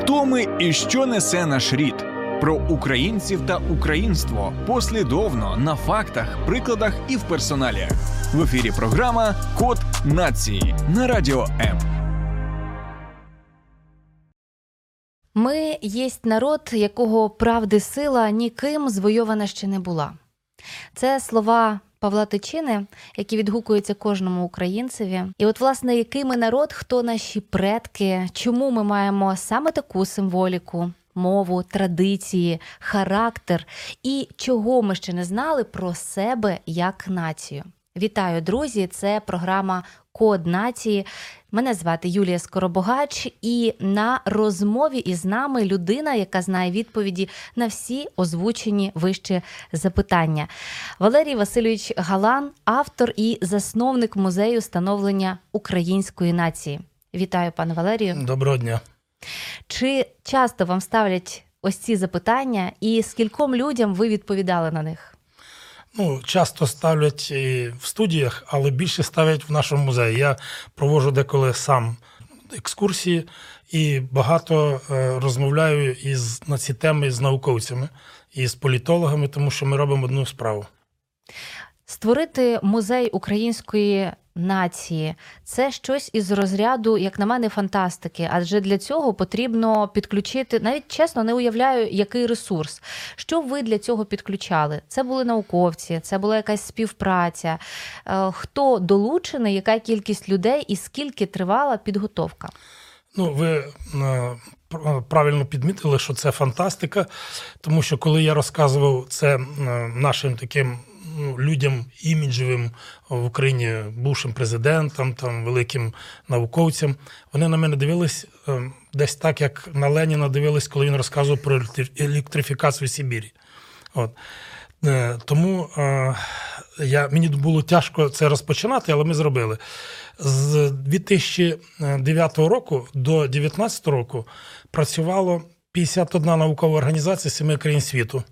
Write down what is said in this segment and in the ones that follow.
Хто ми і що несе наш рід? Про українців та українство послідовно на фактах, прикладах і в персоналіях. В ефірі програма Код нації на радіо М. Ми єсть народ, якого правди сила ніким звойована ще не була. Це слова Павла Тичини, які відгукуються кожному українцеві. І от, власне, який ми народ, хто наші предки, чому ми маємо саме таку символіку, мову, традиції, характер і чого ми ще не знали про себе як націю. Вітаю, друзі! Це програма Код нації. Мене звати Юлія Скоробогач, і на розмові із нами людина, яка знає відповіді на всі озвучені вище запитання. Валерій Васильович Галан, автор і засновник музею становлення української нації. Вітаю, пане Валерію. Доброго дня. Чи часто вам ставлять ось ці запитання, і скільком людям ви відповідали на них? Ну, часто ставлять і в студіях, але більше ставлять в нашому музеї. Я проводжу деколи сам екскурсії і багато е, розмовляю із на ці теми з науковцями і з політологами, тому що ми робимо одну справу. Створити музей української нації це щось із розряду, як на мене, фантастики. Адже для цього потрібно підключити, навіть чесно, не уявляю, який ресурс. Що ви для цього підключали? Це були науковці, це була якась співпраця. Е, Хто долучений, яка кількість людей і скільки тривала підготовка? Ну, ви е, правильно підмітили, що це фантастика, тому що коли я розказував це е, нашим таким людям іміджевим в Україні, бувшим президентам, там, великим науковцям, вони на мене дивились е, десь так, як на Леніна дивились, коли він розказував про електрифікацію Сибірі. От. Е, Тому е, я, мені було тяжко це розпочинати, але ми зробили. З 2009 року до 2019 року працювало 51 наукова організація семи країн світу.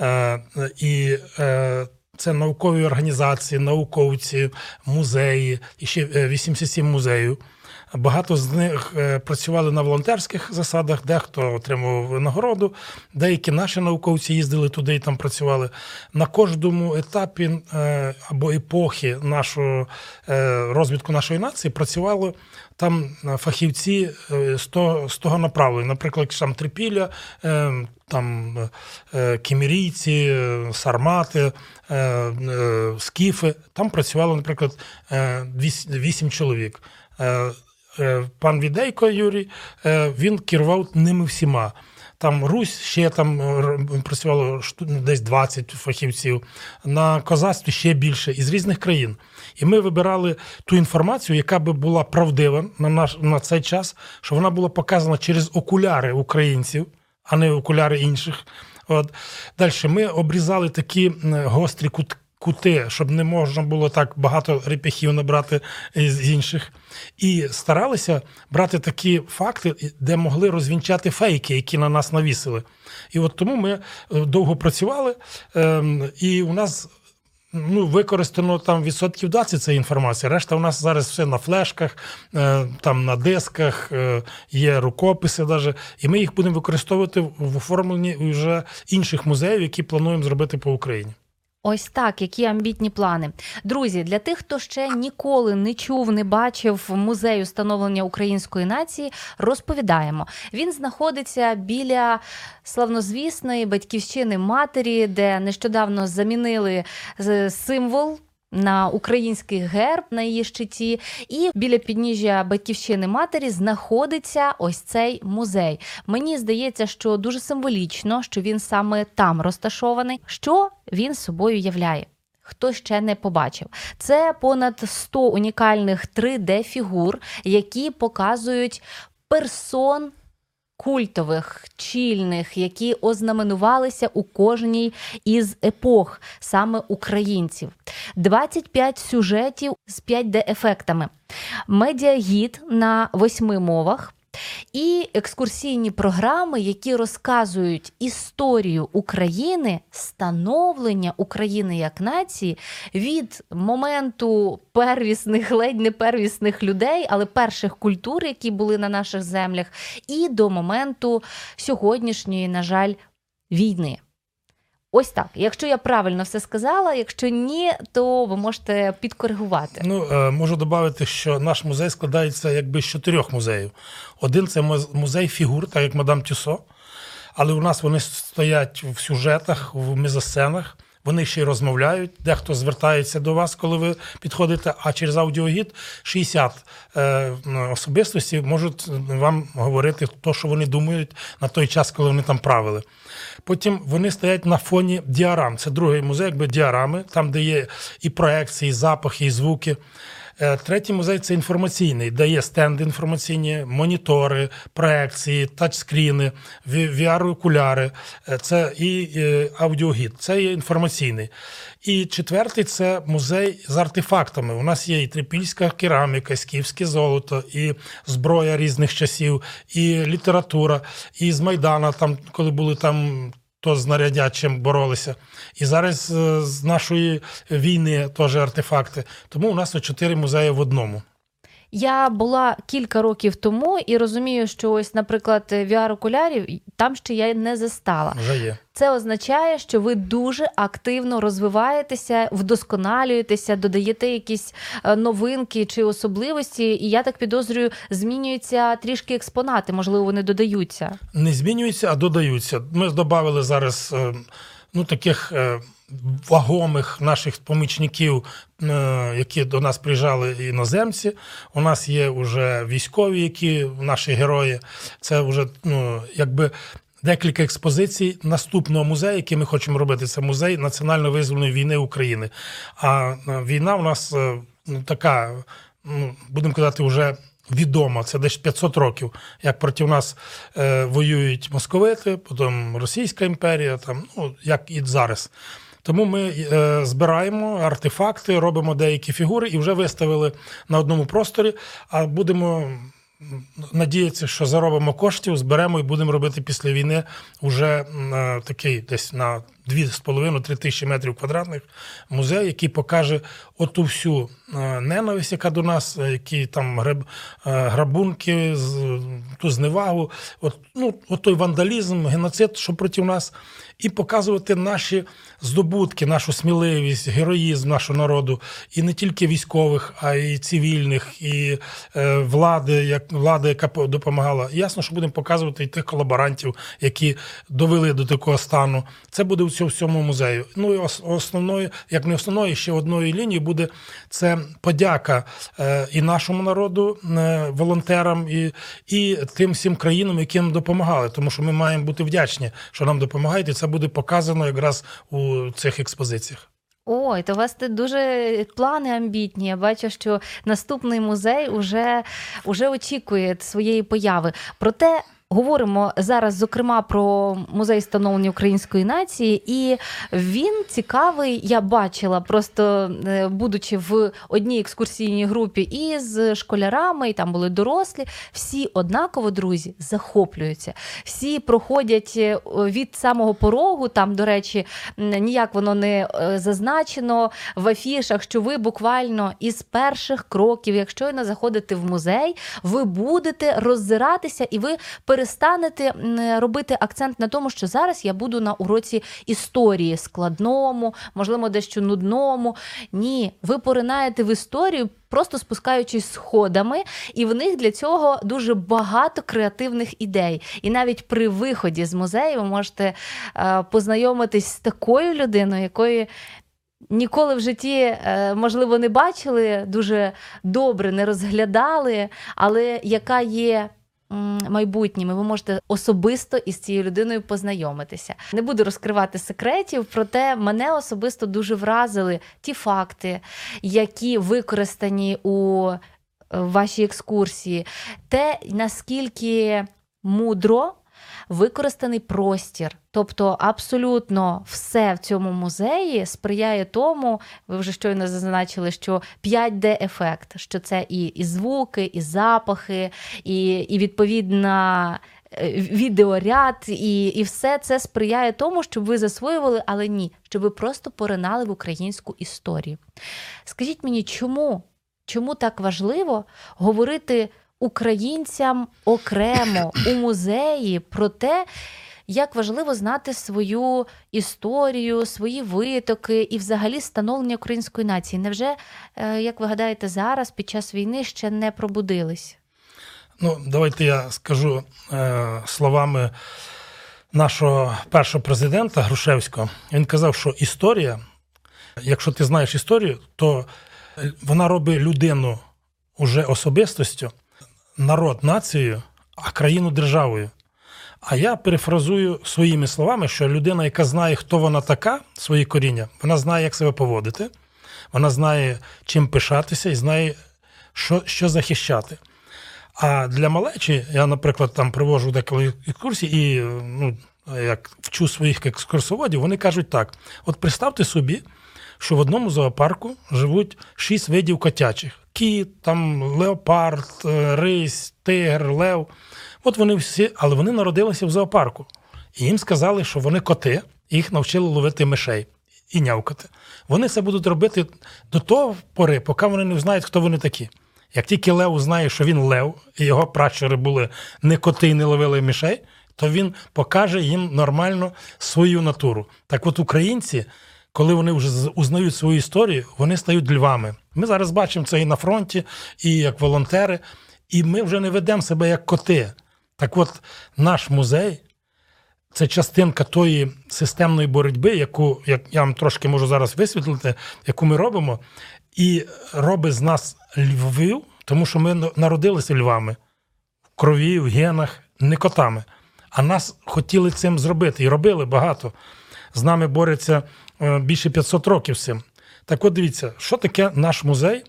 Е, І е, це наукові організації, науковці, музеї, і ще е, 87 музеїв. Багато з них е, працювали на волонтерських засадах, дехто отримував нагороду, деякі наші науковці їздили туди і там працювали. На кожному етапі е, або епохи нашого е, розвитку нашої нації працювали там е, фахівці е, з того, направлення. Наприклад, там Трипілля, е, там е, е, сармати, е, е, скіфи. Там працювало, наприклад, вісім чоловік. Пан Відейко Юрій, він керував ними всіма. Там Русь ще там працювало десь 20 фахівців, на козацтві ще більше із різних країн. І ми вибирали ту інформацію, яка би була правдива на наш на цей час, щоб вона була показана через окуляри українців, а не окуляри інших. От далі ми обрізали такі гострі кутки. кути, щоб не можна було так багато реп'яхів набрати з інших. І старалися брати такі факти, де могли розвінчати фейки, які на нас навісили. І от тому ми е, довго працювали, ем, і у нас. Ну, використано там відсотків 20 цієї інформації. Решта у нас зараз все на флешках, е, там на дисках, е, є рукописи, даже, і ми їх будемо використовувати в оформленні вже інших музеїв, які плануємо зробити по Україні. Ось так, які амбітні плани. Друзі, для тих, хто ще ніколи не чув, не бачив музею становлення української нації, розповідаємо. Він знаходиться біля славнозвісної батьківщини матері, де нещодавно замінили символ. На український герб на її щиті, і біля підніжжя батьківщини матері знаходиться ось цей музей. Мені здається, що дуже символічно, що він саме там розташований. Що він собою являє? Хто ще не побачив, це понад 100 унікальних 3D-фігур, які показують персон культових, чільних, які ознаменувалися у кожній із епох саме українців. 25 сюжетів з 5D-ефектами. Медіагід на восьми мовах. І екскурсійні програми, які розказують історію України, становлення України як нації від моменту первісних, ледь не первісних людей, але перших культур, які були на наших землях, і до моменту сьогоднішньої, на жаль, війни. Ось так. Якщо я правильно все сказала, якщо ні, то ви можете підкоригувати. Ну, е, можу додати, що наш музей складається якби з чотирьох музеїв. Один це муз- музей фігур, так як мадам Тюсо, але у нас вони стоять в сюжетах, в мезосценах. Вони ще й розмовляють. Дехто звертається до вас, коли ви підходите. А через аудіогід 60 е, особистості можуть вам говорити те, що вони думають на той час, коли вони там правили. Потім вони стоять на фоні діарам. Це другий музей, якби діарами, там, де є і проекції, і запахи, і звуки. Е, Третій музей це інформаційний, де є стенди інформаційні, монітори, проекції, тачскріни, VR-окуляри, Е, це і е, аудіогід, це є інформаційний. І четвертий це музей з артефактами. У нас є і трипільська кераміка, і скіфське золото, і зброя різних часів, і література, і з Майдана, там, коли були там то знарядячим боролися. І зараз е, з нашої війни теж артефакти. Тому у нас чотири музеї в одному. Я була кілька років тому і розумію, що ось, наприклад, VR-окулярів там ще я не застала. Вже є. Це означає, що ви дуже активно розвиваєтеся, вдосконалюєтеся, додаєте якісь е, новинки чи особливості, і я так підозрюю, змінюються трішки експонати, можливо, вони додаються. Не змінюються, а додаються. Ми додали зараз е, ну, таких е, вагомих наших помічників, е, які до нас приїжджали іноземці. У нас є вже військові, які наші герої. Це вже ну, якби. Декілька експозицій наступного музею, який ми хочемо робити, це музей національно визвольної війни України. А е, війна у нас е, ну, така, ну, будемо казати, вже відома. Це десь 500 років, як проти нас е, воюють московити, потім Російська імперія, там, ну, як і зараз. Тому ми е, збираємо артефакти, робимо деякі фігури і вже виставили на одному просторі, а будемо. Надіятися, що заробимо коштів, зберемо і будемо робити після війни вже е, такий десь на 2,5-3 тисячі метрів квадратних музей, який покаже оту всю е, ненависть, яка до нас, е, які там граб, е, грабунки, ту зневагу, от, ну, от той вандалізм, геноцид, що проти нас, і показувати наші здобутки, нашу сміливість, героїзм нашого народу, і не тільки військових, а й цивільних, і влади, як влада, яка допомагала. Ясно, що будемо показувати і тих колаборантів, які довели до такого стану. Це буде цьому всьому музею. Ну і основною, як не основною, ще одною лінією буде це подяка е, і нашому народу, е, волонтерам, і, і тим всім країнам, які нам допомагали. Тому що ми маємо бути вдячні, що нам допомагають, і це буде показано якраз у цих експозиціях. Ой, то у вас дуже плани амбітні. Я бачу, що наступний музей уже, уже очікує своєї появи. Проте. Говоримо зараз, зокрема, про музей становлення української нації, і він цікавий. Я бачила, просто е, будучи в одній екскурсійній групі і з школярами, і там були дорослі. Всі однаково, друзі, захоплюються. Всі проходять е, від самого порогу. Там, до речі, ніяк воно не е, зазначено в афішах, що ви буквально із перших кроків, якщо не заходите в музей, ви будете роззиратися і ви перестанете робити акцент на тому, що зараз я буду на уроці історії складному, можливо, дещо нудному. Ні, ви поринаєте в історію. Просто спускаючись сходами, і в них для цього дуже багато креативних ідей. І навіть при виході з музею ви можете е, познайомитись з такою людиною, якої ніколи в житті, е, можливо, не бачили, дуже добре не розглядали, але яка є. Майбутнім, і ви можете особисто із цією людиною познайомитися. Не буду розкривати секретів, проте мене особисто дуже вразили ті факти, які використані у е, вашій екскурсії, те, наскільки мудро використаний простір. Тобто абсолютно все в цьому музеї сприяє тому, ви вже щойно зазначили, що 5D-ефект, що це і, і звуки, і запахи, і, і відповідна. е, Відеоряд і, і все це сприяє тому, щоб ви засвоювали, але ні, щоб ви просто поринали в українську історію. Скажіть мені, чому? Чому так важливо говорити українцям окремо у музеї про те, як важливо знати свою історію, свої витоки і взагалі становлення української нації? Невже, е, як ви гадаєте, зараз під час війни ще не пробудились? Ну, давайте я скажу е, словами нашого першого президента Грушевського. Він казав, що історія, якщо ти знаєш історію, то вона робить людину уже особистостю, народ нацією, а країну державою. А я перефразую своїми словами, що людина, яка знає, хто вона така, свої коріння, вона знає, як себе поводити, вона знає, чим пишатися і знає, що, що захищати. А для малечі, я, наприклад, там привожу деколи екскурсії і ну, як вчу своїх екскурсоводів, вони кажуть так: от представте собі, що в одному зоопарку живуть шість видів котячих: кіт, там леопард, е, рись, тигр, лев. От вони всі, але вони народилися в зоопарку. І їм сказали, що вони коти, їх навчили ловити мишей і нявкати. Вони це будуть робити до того пори, поки вони не знають, хто вони такі. Як тільки Лев узнає, що він Лев, і його пращури були не коти і не ловили мишей, то він покаже їм нормально свою натуру. Так от українці, коли вони вже узнають свою історію, вони стають львами. Ми зараз бачимо це і на фронті, і як волонтери, і ми вже не ведемо себе як коти. Так от наш музей це частинка тої системної боротьби, яку як я вам трошки можу зараз висвітлити, яку ми робимо, і робить з нас львів, тому що ми народилися львами в крові, в генах, не котами. А нас хотіли цим зробити і робили багато. З нами бореться е, більше 500 років з цим. Так от дивіться, що таке наш музей?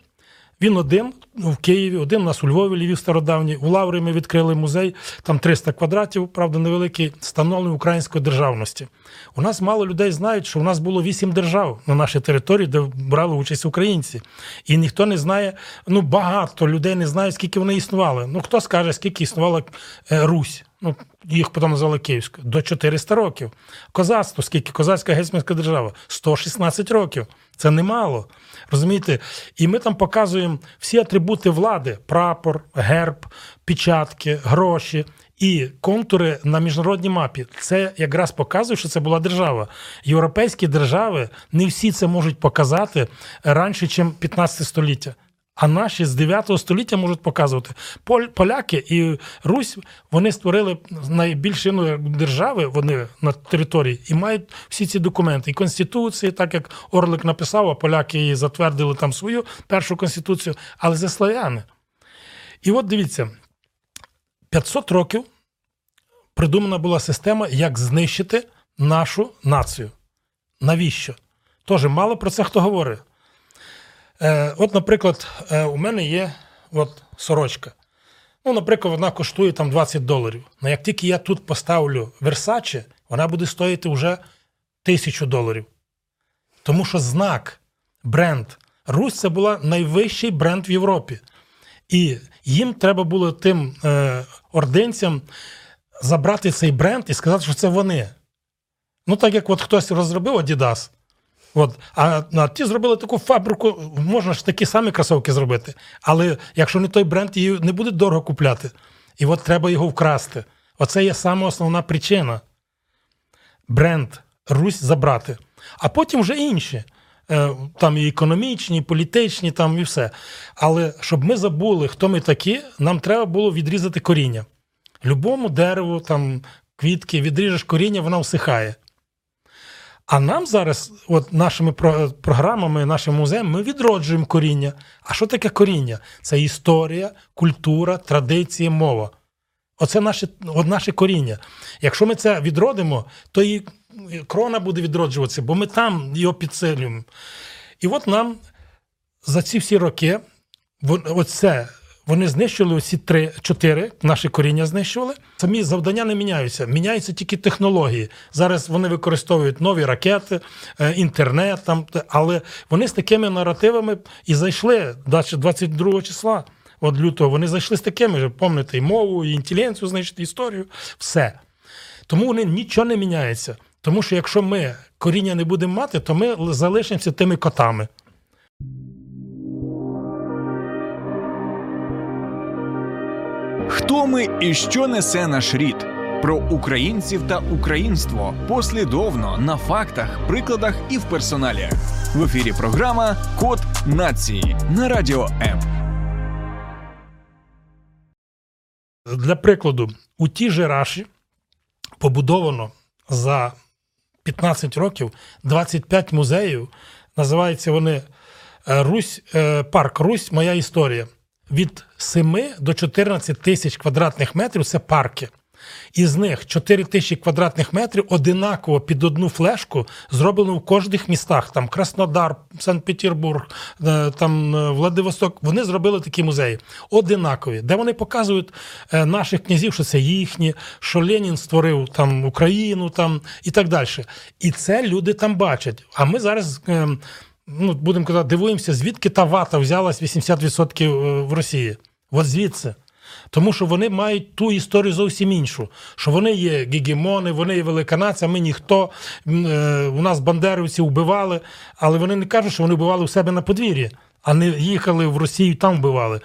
Він один в Києві, один у нас у Львові, Львів стародавній. У Лаврі ми відкрили музей, там 300 квадратів, правда, невеликий, встановлений української державності. У нас мало людей знають, що у нас було вісім держав на нашій території, де брали участь українці. І ніхто не знає, ну багато людей не знають, скільки вони існували. Ну хто скаже, скільки існувала е, Русь? Ну, їх потім назвали Київською, до 400 років. Козацтво, скільки козацька гетьманська держава? 116 років. Це немало. Розумієте? І ми там показуємо всі атрибути влади: прапор, герб, печатки, гроші. І контури на міжнародній мапі це якраз показує, що це була держава. Європейські держави не всі це можуть показати раніше, ніж 15 століття. А наші з 9 століття можуть показувати. Поляки і Русь вони створили найбільшину держави вони на території і мають всі ці документи. І конституції, так як Орлик написав, а поляки її затвердили там свою першу конституцію, але це славяни. І от дивіться, 500 років придумана була система, як знищити нашу націю. Навіщо? Тож мало про це хто говорить. Е, от, наприклад, е, у мене є от, сорочка. Ну, наприклад, вона коштує там 20 доларів. Ну, як тільки я тут поставлю Versace, вона буде стоїти вже тисячу доларів. Тому що знак, бренд. Русь це була найвищий бренд в Європі. І їм треба було тим е, ординцям забрати цей бренд і сказати, що це вони. Ну, так як от хтось розробив Adidas, От, а, а ті зробили таку фабрику, можна ж такі самі кросовки зробити. Але якщо не той бренд, її не буде дорого купляти. І от треба його вкрасти. Оце є саме основна причина. Бренд Русь забрати. А потім вже інші. Е, Там і економічні, і політичні, там і все. Але щоб ми забули, хто ми такі, нам треба було відрізати коріння. Любому дереву, там, квітки, відріжеш коріння, воно всихає. А нам зараз, от нашими програмами, нашим музеєм, ми відроджуємо коріння. А що таке коріння? Це історія, культура, традиції, мова. Оце наше, от наше коріння. Якщо ми це відродимо, то і крона буде відроджуватися, бо ми там його підсилюємо. І от нам за ці всі роки оце Вони знищили усі три, чотири, наші коріння знищували. Самі завдання не міняються, міняються тільки технології. Зараз вони використовують нові ракети, е, інтернет, там, але вони з такими наративами і зайшли 22 числа. От лютого вони зайшли з такими ж, пам'ятаєте, і мову, і інтелігенцію, значить, історію, все. Тому вони нічого не міняється. Тому що якщо ми коріння не будемо мати, то ми залишимося тими котами. Хто ми і що несе наш рід? Про українців та українство послідовно на фактах, прикладах і в персоналіях. В ефірі програма Код нації на радіо М. Для прикладу, у тій же Раші побудовано за 15 років 25 музеїв. Називаються вони е, Русь, е, парк Русь, моя історія. Від 7 до 14 тисяч квадратних метрів це парки. Із них 4 тисячі квадратних метрів одинаково під одну флешку зроблено в кожних містах. Там Краснодар, Санкт-Петербург, е, там Владивосток. Вони зробили такі музеї одинакові, де вони показують наших князів, що це їхні, що Ленін створив там Україну там і так далі. І це люди там бачать. А ми зараз. Ну, будемо казати, дивуємося, звідки та вата взялась 80% в Росії. От звідси. Тому що вони мають ту історію зовсім іншу. Що вони є гегемони, вони є велика нація, ми ніхто. У нас бандерівці вбивали, але вони не кажуть, що вони вбивали у себе на подвір'ї, а не їхали в Росію там вбивали.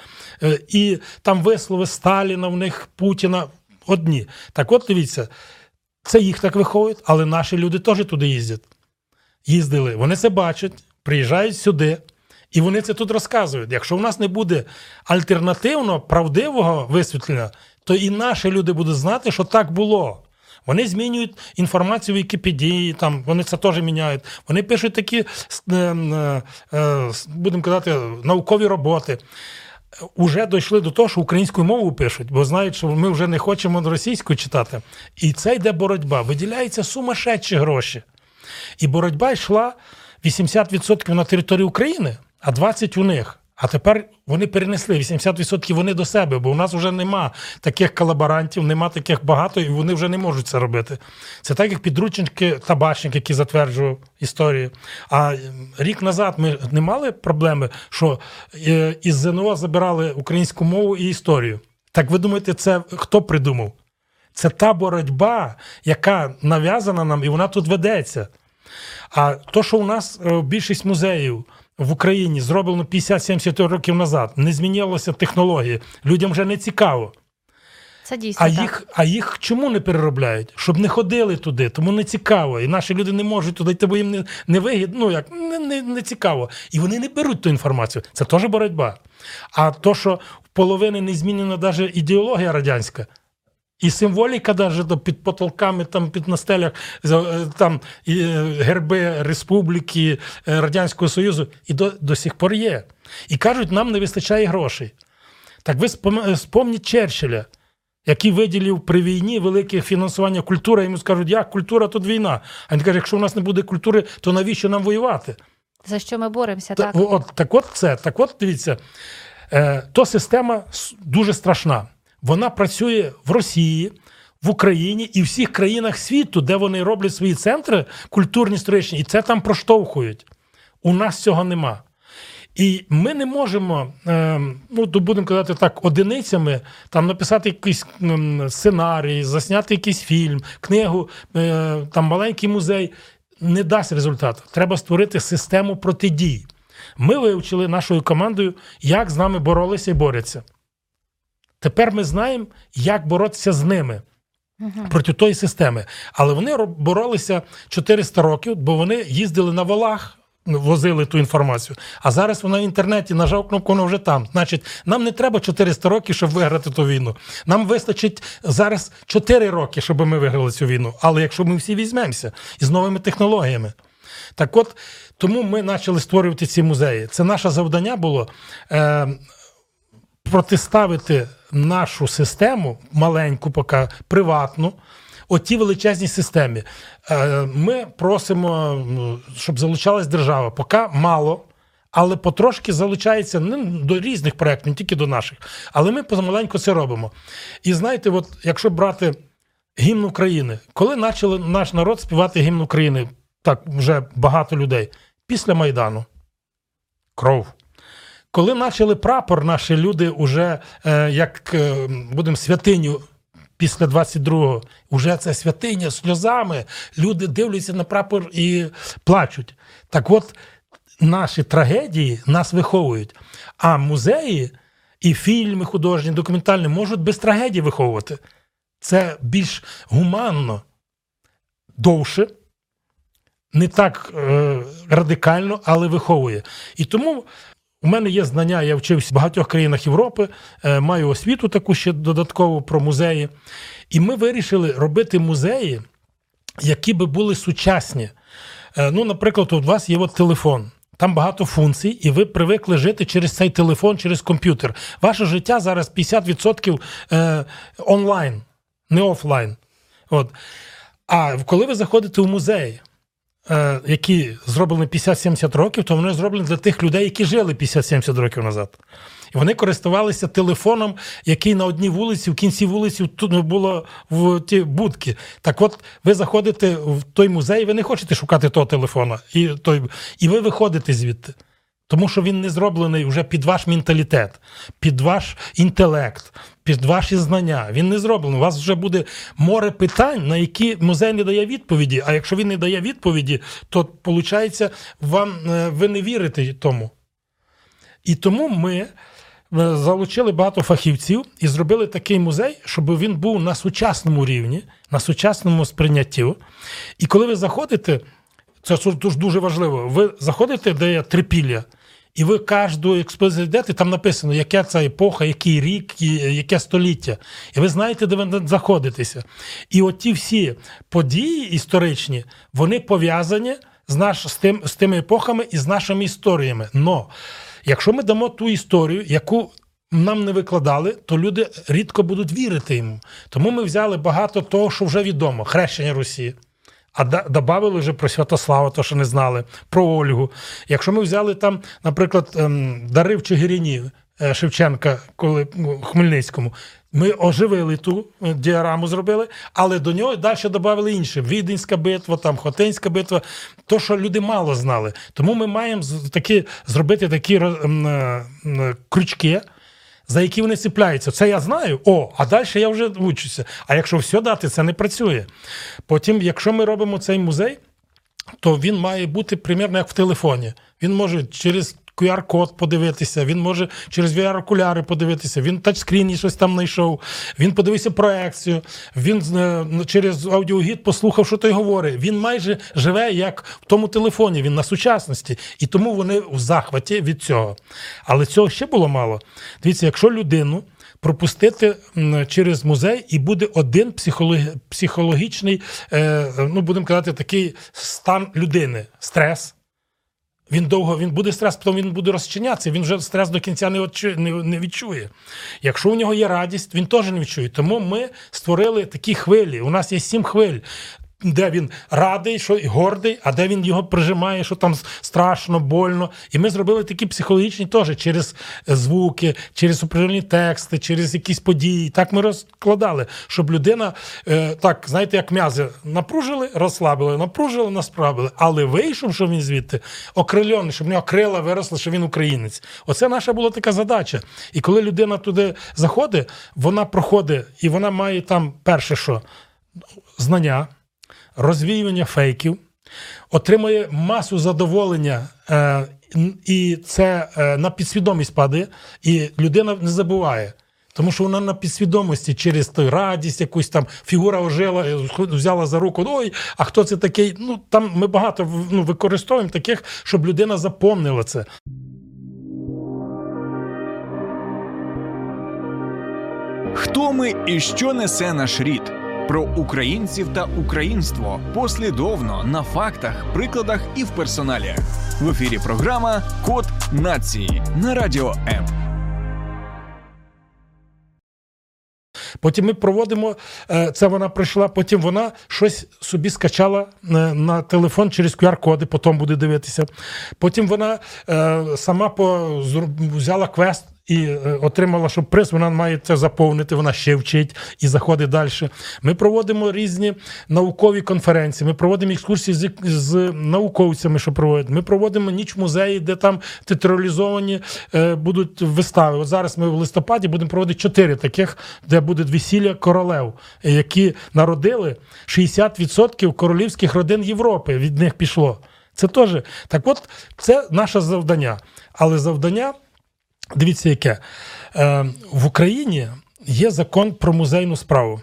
І там вислови Сталіна, в них Путіна одні. Так от дивіться, це їх так виховують, але наші люди теж туди їздять. Їздили, вони це бачать, приїжджають сюди. І вони це тут розказують. Якщо в нас не буде альтернативно правдивого висвітлення, то і наші люди будуть знати, що так було. Вони змінюють інформацію в Вікіпедії, там вони це теж міняють. Вони пишуть такі, е, е, будемо казати, наукові роботи. Уже дійшли до того, що українською мовою пишуть, бо знають, що ми вже не хочемо російською читати. І це йде боротьба. Виділяються сумасшедші гроші. І боротьба йшла 80% на території України а 20 у них. А тепер вони перенесли 80% вони до себе, бо у нас вже нема таких колаборантів, нема таких багато, і вони вже не можуть це робити. Це так, як підручники табачник, який затверджував історію. А рік назад ми не мали проблеми, що е, із ЗНО забирали українську мову і історію. Так ви думаєте, це хто придумав? Це та боротьба, яка нав'язана нам, і вона тут ведеться. А то, що у нас е, більшість музеїв в Україні зроблено 50-70 років назад, не змінилася технологія, людям вже не цікаво. Це дійсно. А так. їх а їх чому не переробляють? Щоб не ходили туди, тому не цікаво. І наші люди не можуть туди йти, бо їм не не вигідно, ну як не, не, не цікаво. І вони не беруть ту інформацію. Це теж боротьба. А то, що в половини не змінена навіть ідеологія радянська. І символіка навіть під потолками, там під настелях, е, там і е, герби Республіки е, Радянського Союзу, і до до сих пор є. І кажуть, нам не вистачає грошей. Так ви спомніть Черчилля, який виділив при війні велике фінансування культури, йому скажуть, як культура тут війна. А він каже, якщо в нас не буде культури, то навіщо нам воювати? За що ми боремося? Так, так от так от це. Так от дивіться, то система дуже страшна. Вона працює в Росії, в Україні і всіх країнах світу, де вони роблять свої центри культурні історичні, і це там проштовхують. У нас цього нема. І ми не можемо, ем, ну будемо казати так, одиницями там написати якийсь сценарій, засняти якийсь фільм, книгу, е, там маленький музей. Не дасть результату. Треба створити систему протидій. Ми вивчили нашою командою, як з нами боролися і борються. Тепер ми знаємо, як боротися з ними проти тої системи. Але вони боролися 400 років, бо вони їздили на волах. Возили ту інформацію, а зараз вона в інтернеті нажав кнопку, вона вже там. Значить, нам не треба 400 років, щоб виграти ту війну. Нам вистачить зараз 4 роки, щоб ми виграли цю війну. Але якщо ми всі візьмемося із новими технологіями, так от тому ми почали створювати ці музеї. Це наше завдання було е, протиставити нашу систему, маленьку, поки приватну, оті величезній системі. Е, ми просимо, щоб залучалась держава, поки мало. але потрошки залучається не до різних проєктів, не тільки до наших. Але ми помаленьку це робимо. І знаєте, от якщо брати гімн України, коли почали наш народ співати гімн України, так вже багато людей, після Майдану. Кров. Коли почали прапор, наші люди вже е, як е, будемо святиню після 22-го, вже це святиня сльозами. Люди дивляться на прапор і плачуть. Так от, наші трагедії нас виховують. А музеї і фільми художні, документальні можуть без трагедії виховувати. Це більш гуманно, довше, не так е, радикально, але виховує. І тому у мене є знання, я вчився в багатьох країнах Європи, е, маю освіту таку ще додаткову про музеї. І ми вирішили робити музеї, які би були сучасні. Е, ну, наприклад, у вас є от телефон. Там багато функцій, і ви привикли жити через цей телефон, через комп'ютер. Ваше життя зараз 50% е, онлайн, не офлайн. От. А коли ви заходите у музей, які зроблені 50-70 років, то вони зроблені для тих людей, які жили 50-70 років назад. І вони користувалися телефоном, який на одній вулиці, в кінці вулиці тут було в ті будки. Так от ви заходите в той музей, ви не хочете шукати того телефона, і, той, і ви виходите звідти. Тому що він не зроблений вже під ваш менталітет, під ваш інтелект, під ваші знання. Він не зроблений. У вас вже буде море питань, на які музей не дає відповіді. А якщо він не дає відповіді, то виходить, вам е, ви не вірите тому. І тому ми е, залучили багато фахівців і зробили такий музей, щоб він був на сучасному рівні, на сучасному сприйнятті. І коли ви заходите, це дуже дуже важливо. Ви заходите, де є трипілля, і ви кожну експозицію йдете, там написано, яка це епоха, який рік, яке століття. І ви знаєте, де ви знаходитеся. І от ті всі події історичні, вони пов'язані з наш, з, тим, з тими епохами і з нашими історіями. Но якщо ми дамо ту історію, яку нам не викладали, то люди рідко будуть вірити йому. Тому ми взяли багато того, що вже відомо: хрещення Росії. А додали вже про Святослава, то що не знали, про Ольгу. Якщо ми взяли там, наприклад, ем, дари в Чигирині е, Шевченка, коли ну, Хмельницькому, ми оживили ту е, діараму, зробили, але до нього далі додали інше: Віденська битва, там Хотинська битва, то, що люди мало знали. Тому ми маємо такі, зробити такі е, крючки за які вони ціпляються. Це я знаю. О, а далі я вже вчуся. А якщо все дати, це не працює. Потім, якщо ми робимо цей музей, то він має бути примірно як в телефоні. Він може через QR-код подивитися, він може через VR-окуляри подивитися, він тачскрін щось там знайшов, він подивився проекцію, він е, через аудіогід послухав, що той говорить. Він майже живе як в тому телефоні, він на сучасності. І тому вони в захваті від цього. Але цього ще було мало. Дивіться, якщо людину. Пропустити через музей, і буде один психологічний, е, ну будемо казати, такий стан людини, стрес, він довго він буде стрес, потім він буде розчинятися, він вже стрес до кінця не не відчує. Якщо у нього є радість, він теж не відчує. Тому ми створили такі хвилі. У нас є сім хвиль де він радий, що і гордий, а де він його прижимає, що там страшно, больно. І ми зробили такі психологічні теж через звуки, через определені тексти, через якісь події. Так ми розкладали, щоб людина е, так, знаєте, як м'язи напружили, розслабили, напружили, насправили. Але вийшов, що він звідти окрильоний, щоб в нього крила виросли, що він українець. Оце наша була така задача. І коли людина туди заходить, вона проходить і вона має там перше, що знання розвіювання фейків, отримує масу задоволення, е, і це е, на підсвідомість падає, і людина не забуває. Тому що вона на підсвідомості через ту радість, якусь там фігура ожила, е, взяла за руку. Ой, а хто це такий? Ну там ми багато ну, використовуємо таких, щоб людина запомнила це. Хто ми і що несе наш рід? Про українців та українство послідовно на фактах, прикладах і в персоналіях. В ефірі програма Код нації на радіо М. Потім ми проводимо е, це. Вона прийшла. Потім вона щось собі скачала е, на телефон через QR-коди, потім буде дивитися. Потім вона е, сама по взяла квест. І е, отримала, що приз, вона має це заповнити, вона ще вчить і заходить далі. Ми проводимо різні наукові конференції, ми проводимо екскурсії з, з науковцями, що проводять. Ми проводимо ніч музеї, де там театралізовані е, будуть вистави. От зараз ми в листопаді будемо проводити чотири таких, де буде весілля королев, які народили 60% королівських родин Європи. Від них пішло. Це теж так. От це наше завдання. Але завдання. Дивіться, яке. Е, в Україні є закон про музейну справу.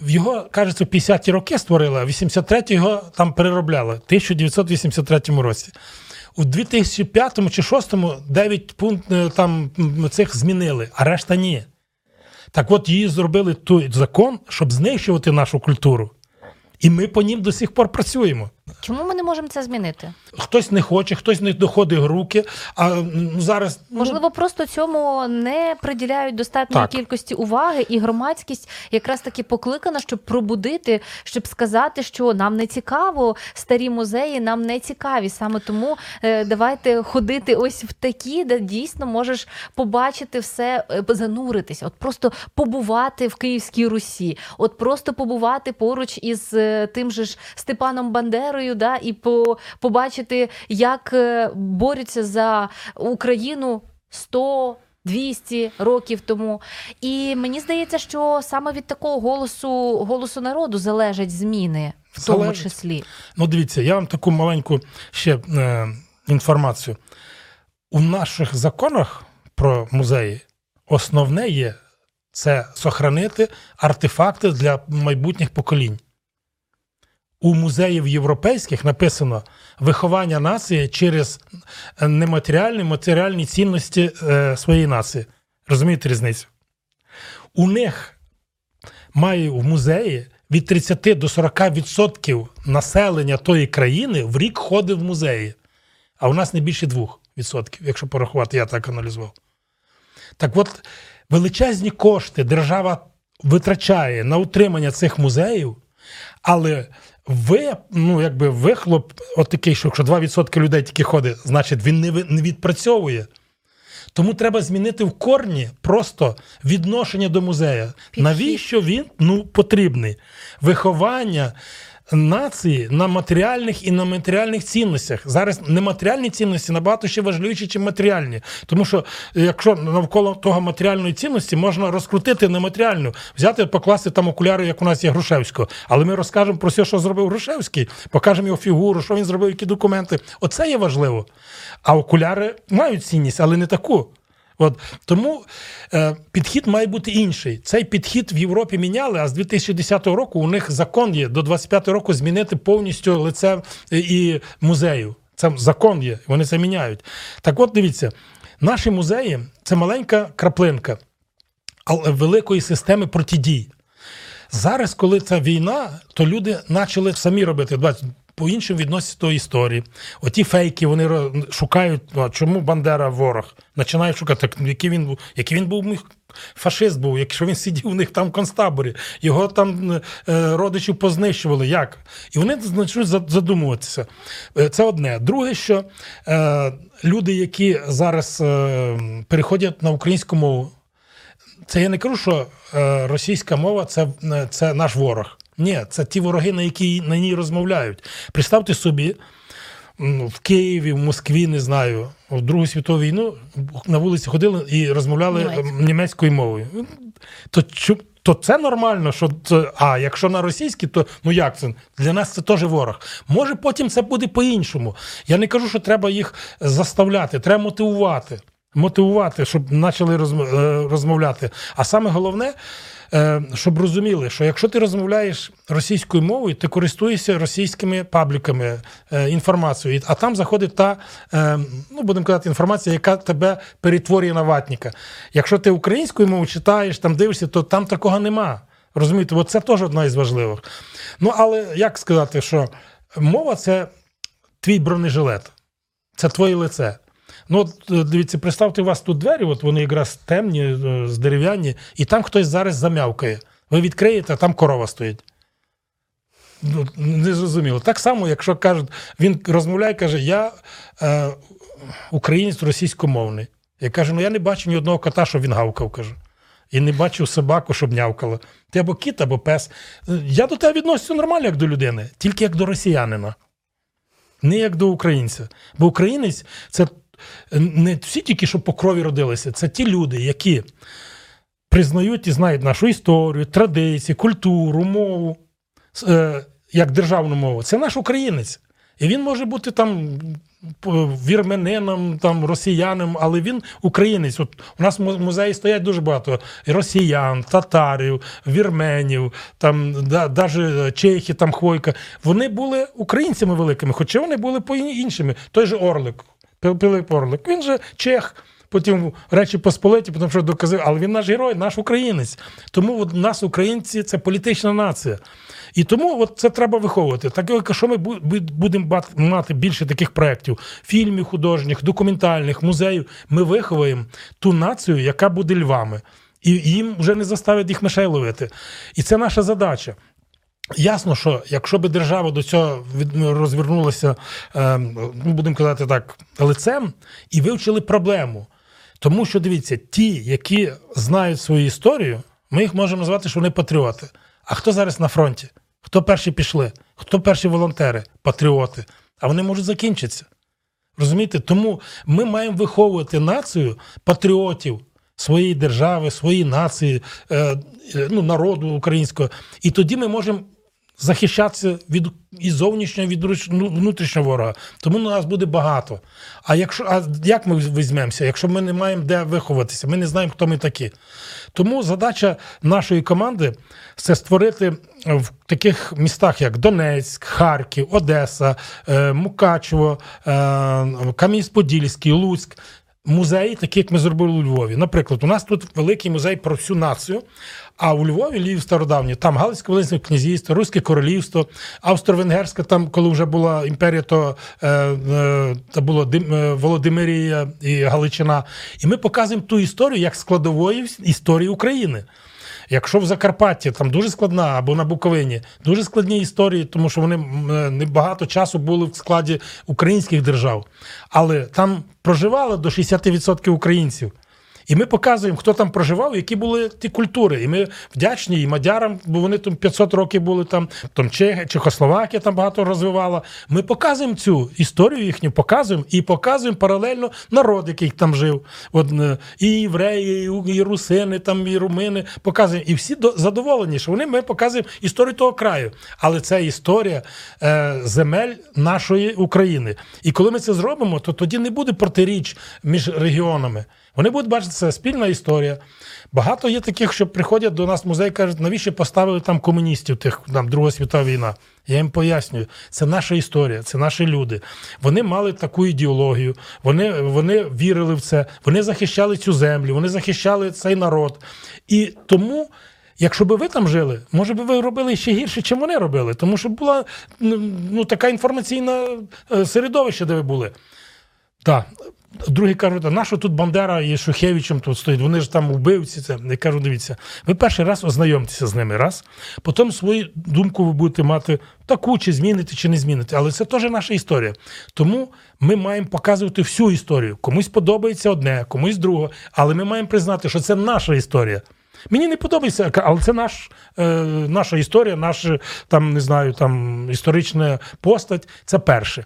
Його, кажеться, в 50-ті роки створили, а в 83-ті його там переробляли, в 1983 році. У 2005 чи 2006 9 пунктів там цих змінили, а решта ні. Так от її зробили той закон, щоб знищувати нашу культуру. І ми по ним до сих пор працюємо. Чому ми не можемо це змінити? Хтось не хоче, хтось не доходить руки. А ну, зараз ну, Можливо, просто цьому не приділяють достатньої Так. кількості уваги, і громадськість якраз таки покликана, щоб пробудити, щоб сказати, що нам не цікаво старі музеї, нам не цікаві. Саме тому е, давайте ходити ось в такі, де дійсно можеш побачити все, е, зануритися, от просто побувати в Київській Русі, от просто побувати поруч із е, тим же ж Степаном Бандерою, да, і по, побачити, як е, борються за Україну 100 200 років тому. І мені здається, що саме від такого голосу голосу народу залежать зміни, в тому Залежить. числі. Ну, дивіться, я вам таку маленьку ще е, інформацію. У наших законах про музеї основне є це сохранити артефакти для майбутніх поколінь. У музеїв європейських написано виховання нації через нематеріальні матеріальні цінності е, своєї нації. Розумієте різницю? У них має в музеї від 30 до 40% населення тої країни в рік ходить в музеї. А у нас не більше 2%, якщо порахувати, я так аналізував. Так от, величезні кошти держава витрачає на утримання цих музеїв, але ви, ну, якби вихлоп, от такий, що якщо 2% людей тільки ходить, значить він не, не відпрацьовує. Тому треба змінити в корні просто відношення до музею. Навіщо він ну, потрібний? Виховання нації на матеріальних і нематеріальних цінностях. Зараз нематеріальні цінності набагато ще важливіші, ніж матеріальні. Тому що якщо навколо того матеріальної цінності можна розкрутити нематеріальну, взяти, покласти там окуляри, як у нас є Грушевського. Але ми розкажемо про все, що зробив Грушевський, покажемо його фігуру, що він зробив, які документи. Оце є важливо. А окуляри мають цінність, але не таку. От тому е, підхід має бути інший. Цей підхід в Європі міняли, а з 2010 року у них закон є до 25 року змінити повністю лице е, і музею. Це закон є, вони це міняють. Так от дивіться, наші музеї це маленька краплинка великої системи протидій. Зараз, коли це війна, то люди почали самі робити. По-іншому відносяться до історії. Оті фейки вони шукають, ну, а чому Бандера ворог? Починають шукати, так, який він був, який він був фашист був, якщо він сидів у них там в концтаборі, його там е, родичів познищували. Як? І вони почнуть задумуватися. Е, Це одне. Друге, що е, люди, які зараз переходять на українську мову, це я не кажу, що російська мова це, це наш ворог. Ні, це ті вороги, на які на ній розмовляють. Представте собі, в Києві, в Москві, не знаю, в Другу світову війну на вулиці ходили і розмовляли Німецькою. німецькою мовою. То, то це нормально, що це, а якщо на російській, то ну як це? Для нас це теж ворог. Може, потім це буде по-іншому. Я не кажу, що треба їх заставляти, треба мотивувати. Мотивувати, щоб почали е, розмовляти. А саме головне, щоб розуміли, що якщо ти розмовляєш російською мовою, ти користуєшся російськими пабліками, е, інформацією, а там заходить та, е, ну будемо казати, інформація, яка тебе перетворює на ватника. Якщо ти українською мовою читаєш, там дивишся, то там такого нема. Розумієте, от це теж одна із важливих. Ну, але як сказати, що мова це твій бронежилет, це твоє лице. Ну, от е, дивіться, представте, у вас тут двері, от вони якраз темні, е, з дерев'яні, і там хтось зараз замявкає. Ви відкриєте, а там корова стоїть. Ну, не зрозуміло. Так само, якщо кажуть, він розмовляє, каже, я е, українець російськомовний. Я кажу, ну я не бачу ні одного кота, щоб він гавкав, кажу. І не бачив собаку, щоб нявкала. Ти або кіт, або пес. Я до тебе відносився нормально, як до людини, тільки як до росіянина, не як до українця. Бо українець це не всі тільки, що по крові родилися, це ті люди, які признають і знають нашу історію, традиції, культуру, мову, е, як державну мову. Це наш українець. І він може бути там вірменином, там росіянам, але він українець. От У нас в музеї стоять дуже багато росіян, татарів, вірменів, там да, навіть чехи, там Хвойка. Вони були українцями великими, хоча вони були по іншими. Той же Орлик, Пилип Орлик. Він же чех. Потім речі посполиті, потім що доказав, але він наш герой, наш українець. Тому от нас, українці, це політична нація. І тому от це треба виховувати. Так, якщо ми будемо мати більше таких проєктів, фільмів художніх, документальних, музеїв, ми виховуємо ту націю, яка буде львами. І їм вже не заставить їх мишей ловити. І це наша задача. Ясно, що якщо би держава до цього розвернулася, ем, ну будемо казати так, лицем і вивчили проблему. Тому що дивіться, ті, які знають свою історію, ми їх можемо назвати, що вони патріоти. А хто зараз на фронті? Хто перші пішли? Хто перші волонтери, патріоти? А вони можуть закінчитися. Розумієте? Тому ми маємо виховувати націю патріотів своєї держави, своєї нації, е, е, ну, народу українського. І тоді ми можемо захищатися від і зовнішнього, від ну, внутрішнього ворога. Тому нас буде багато. А якщо а як ми візьмемося, якщо ми не маємо де виховатися, ми не знаємо, хто ми такі. Тому задача нашої команди це створити в таких містах, як Донецьк, Харків, Одеса, е, Мукачево, е, Кам'янець-Подільський, Луцьк. Музеї, такі як ми зробили у Львові. Наприклад, у нас тут великий музей про всю націю. А у Львові, Львів стародавній, там Галицьке Волинське князівство, Руське королівство, Австро-Венгерська, там, коли вже була імперія, то е, е, та було Дим, е, Володимирія і Галичина. І ми показуємо ту історію як складової історії України. Якщо в Закарпатті там дуже складна, або на Буковині дуже складні історії, тому що вони небагато не багато часу були в складі українських держав, але там проживало до 60% українців. І ми показуємо, хто там проживав, які були ті культури. І ми вдячні і мадярам, бо вони там 500 років були там, там Чехословакія там багато розвивала. Ми показуємо цю історію їхню, показуємо і показуємо паралельно народ, який там жив. От, е, І євреї, і русини, там, і румини показуємо. І всі задоволені, що вони ми показуємо історію того краю. Але це історія е, земель нашої України. І коли ми це зробимо, то тоді не буде протиріч між регіонами. Вони будуть бачити, це спільна історія. Багато є таких, що приходять до нас в музей кажуть, навіщо поставили там комуністів, тих там Друга світова війна. Я їм пояснюю, це наша історія, це наші люди. Вони мали таку ідеологію, вони вони вірили в це, вони захищали цю землю, вони захищали цей народ. І тому. Якщо би ви там жили, може би ви робили ще гірше, чим вони робили, тому що була ну, така інформаційна е, середовище, де ви були. Так, Другі кажуть, а нащо тут Бандера і Шухевичем тут стоїть? Вони ж там вбивці. Це. Я кажу, дивіться, ви перший раз ознайомтеся з ними, раз. Потім свою думку ви будете мати таку, чи зміните, чи не зміните. Але це теж наша історія. Тому ми маємо показувати всю історію. Комусь подобається одне, комусь друге. Але ми маємо признати, що це наша історія. Мені не подобається, але це наш, е, наша історія, наша там, не знаю, там історична постать. Це перше.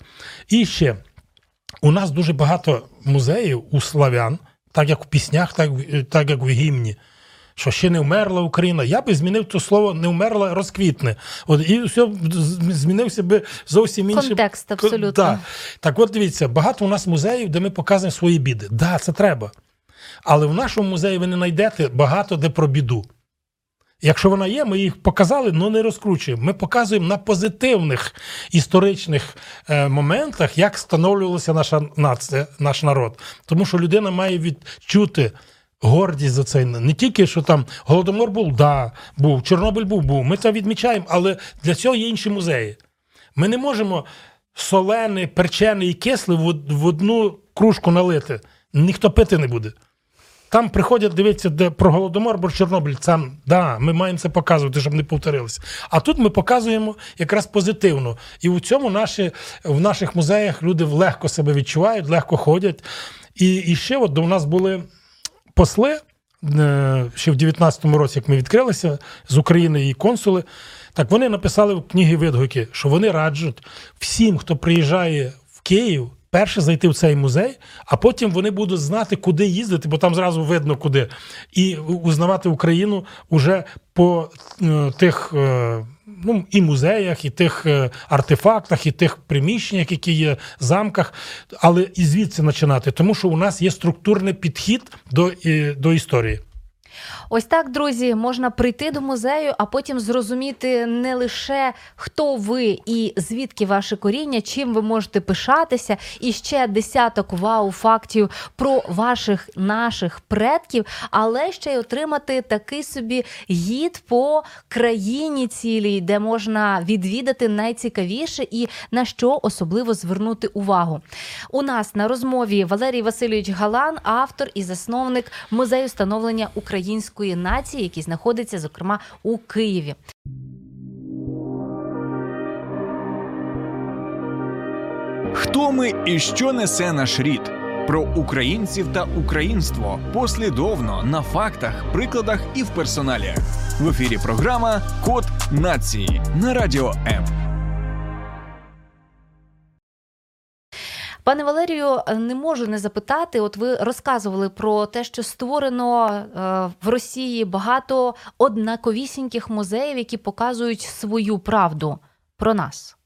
І ще. У нас дуже багато музеїв у славян, так як в піснях, так так як в гімні. Що ще не вмерла Україна. Я би змінив то слово не вмерла, розквітне. От і все змінився би зовсім інший контекст. Абсолютно. Так. так, от дивіться, багато у нас музеїв, де ми показуємо свої біди. Так, да, це треба. Але в нашому музеї ви не знайдете багато де про біду. Якщо вона є, ми їх показали, але не розкручуємо. Ми показуємо на позитивних історичних е, моментах, як становлювалася наша нація, наш народ. Тому що людина має відчути. Гордість за це не тільки що там Голодомор був, да, був, Чорнобиль був, був. Ми це відмічаємо, але для цього є інші музеї. Ми не можемо солене, перчене і кисле в одну кружку налити, ніхто пити не буде. Там приходять дивитися, де про голодомор, бо Чорнобиль. Там, да, ми маємо це показувати, щоб не повторилося. А тут ми показуємо якраз позитивно. І в цьому наші, в наших музеях люди легко себе відчувають, легко ходять. І, і ще от у нас були посли. е, Ще в 19-му році, як ми відкрилися з України і консули, так вони написали в книгі відгуки, що вони раджуть всім, хто приїжджає в Київ, перше зайти в цей музей, а потім вони будуть знати, куди їздити, бо там зразу видно куди, і узнавати Україну уже по е, тих е, ну, і музеях, і тих е, артефактах, і тих приміщеннях, які є замках, але і звідси починати, тому що у нас є структурний підхід до, до історії. Ось так, друзі, можна прийти до музею, а потім зрозуміти не лише хто ви і звідки ваше коріння, чим ви можете пишатися, і ще десяток вау-фактів про ваших наших предків, але ще й отримати такий собі гід по країні цілій, де можна відвідати найцікавіше і на що особливо звернути увагу. У нас на розмові Валерій Васильович Галан, автор і засновник музею становлення української нації, який знаходиться, зокрема, у Києві. Хто ми і що несе наш рід? Про українців та українство послідовно на фактах, прикладах і в персоналіях. В ефірі програма Код нації на радіо М. Пане Валерію, не можу не запитати. От ви розказували про те, що створено е, в Росії багато однаковісіньких музеїв, які показують свою правду про нас.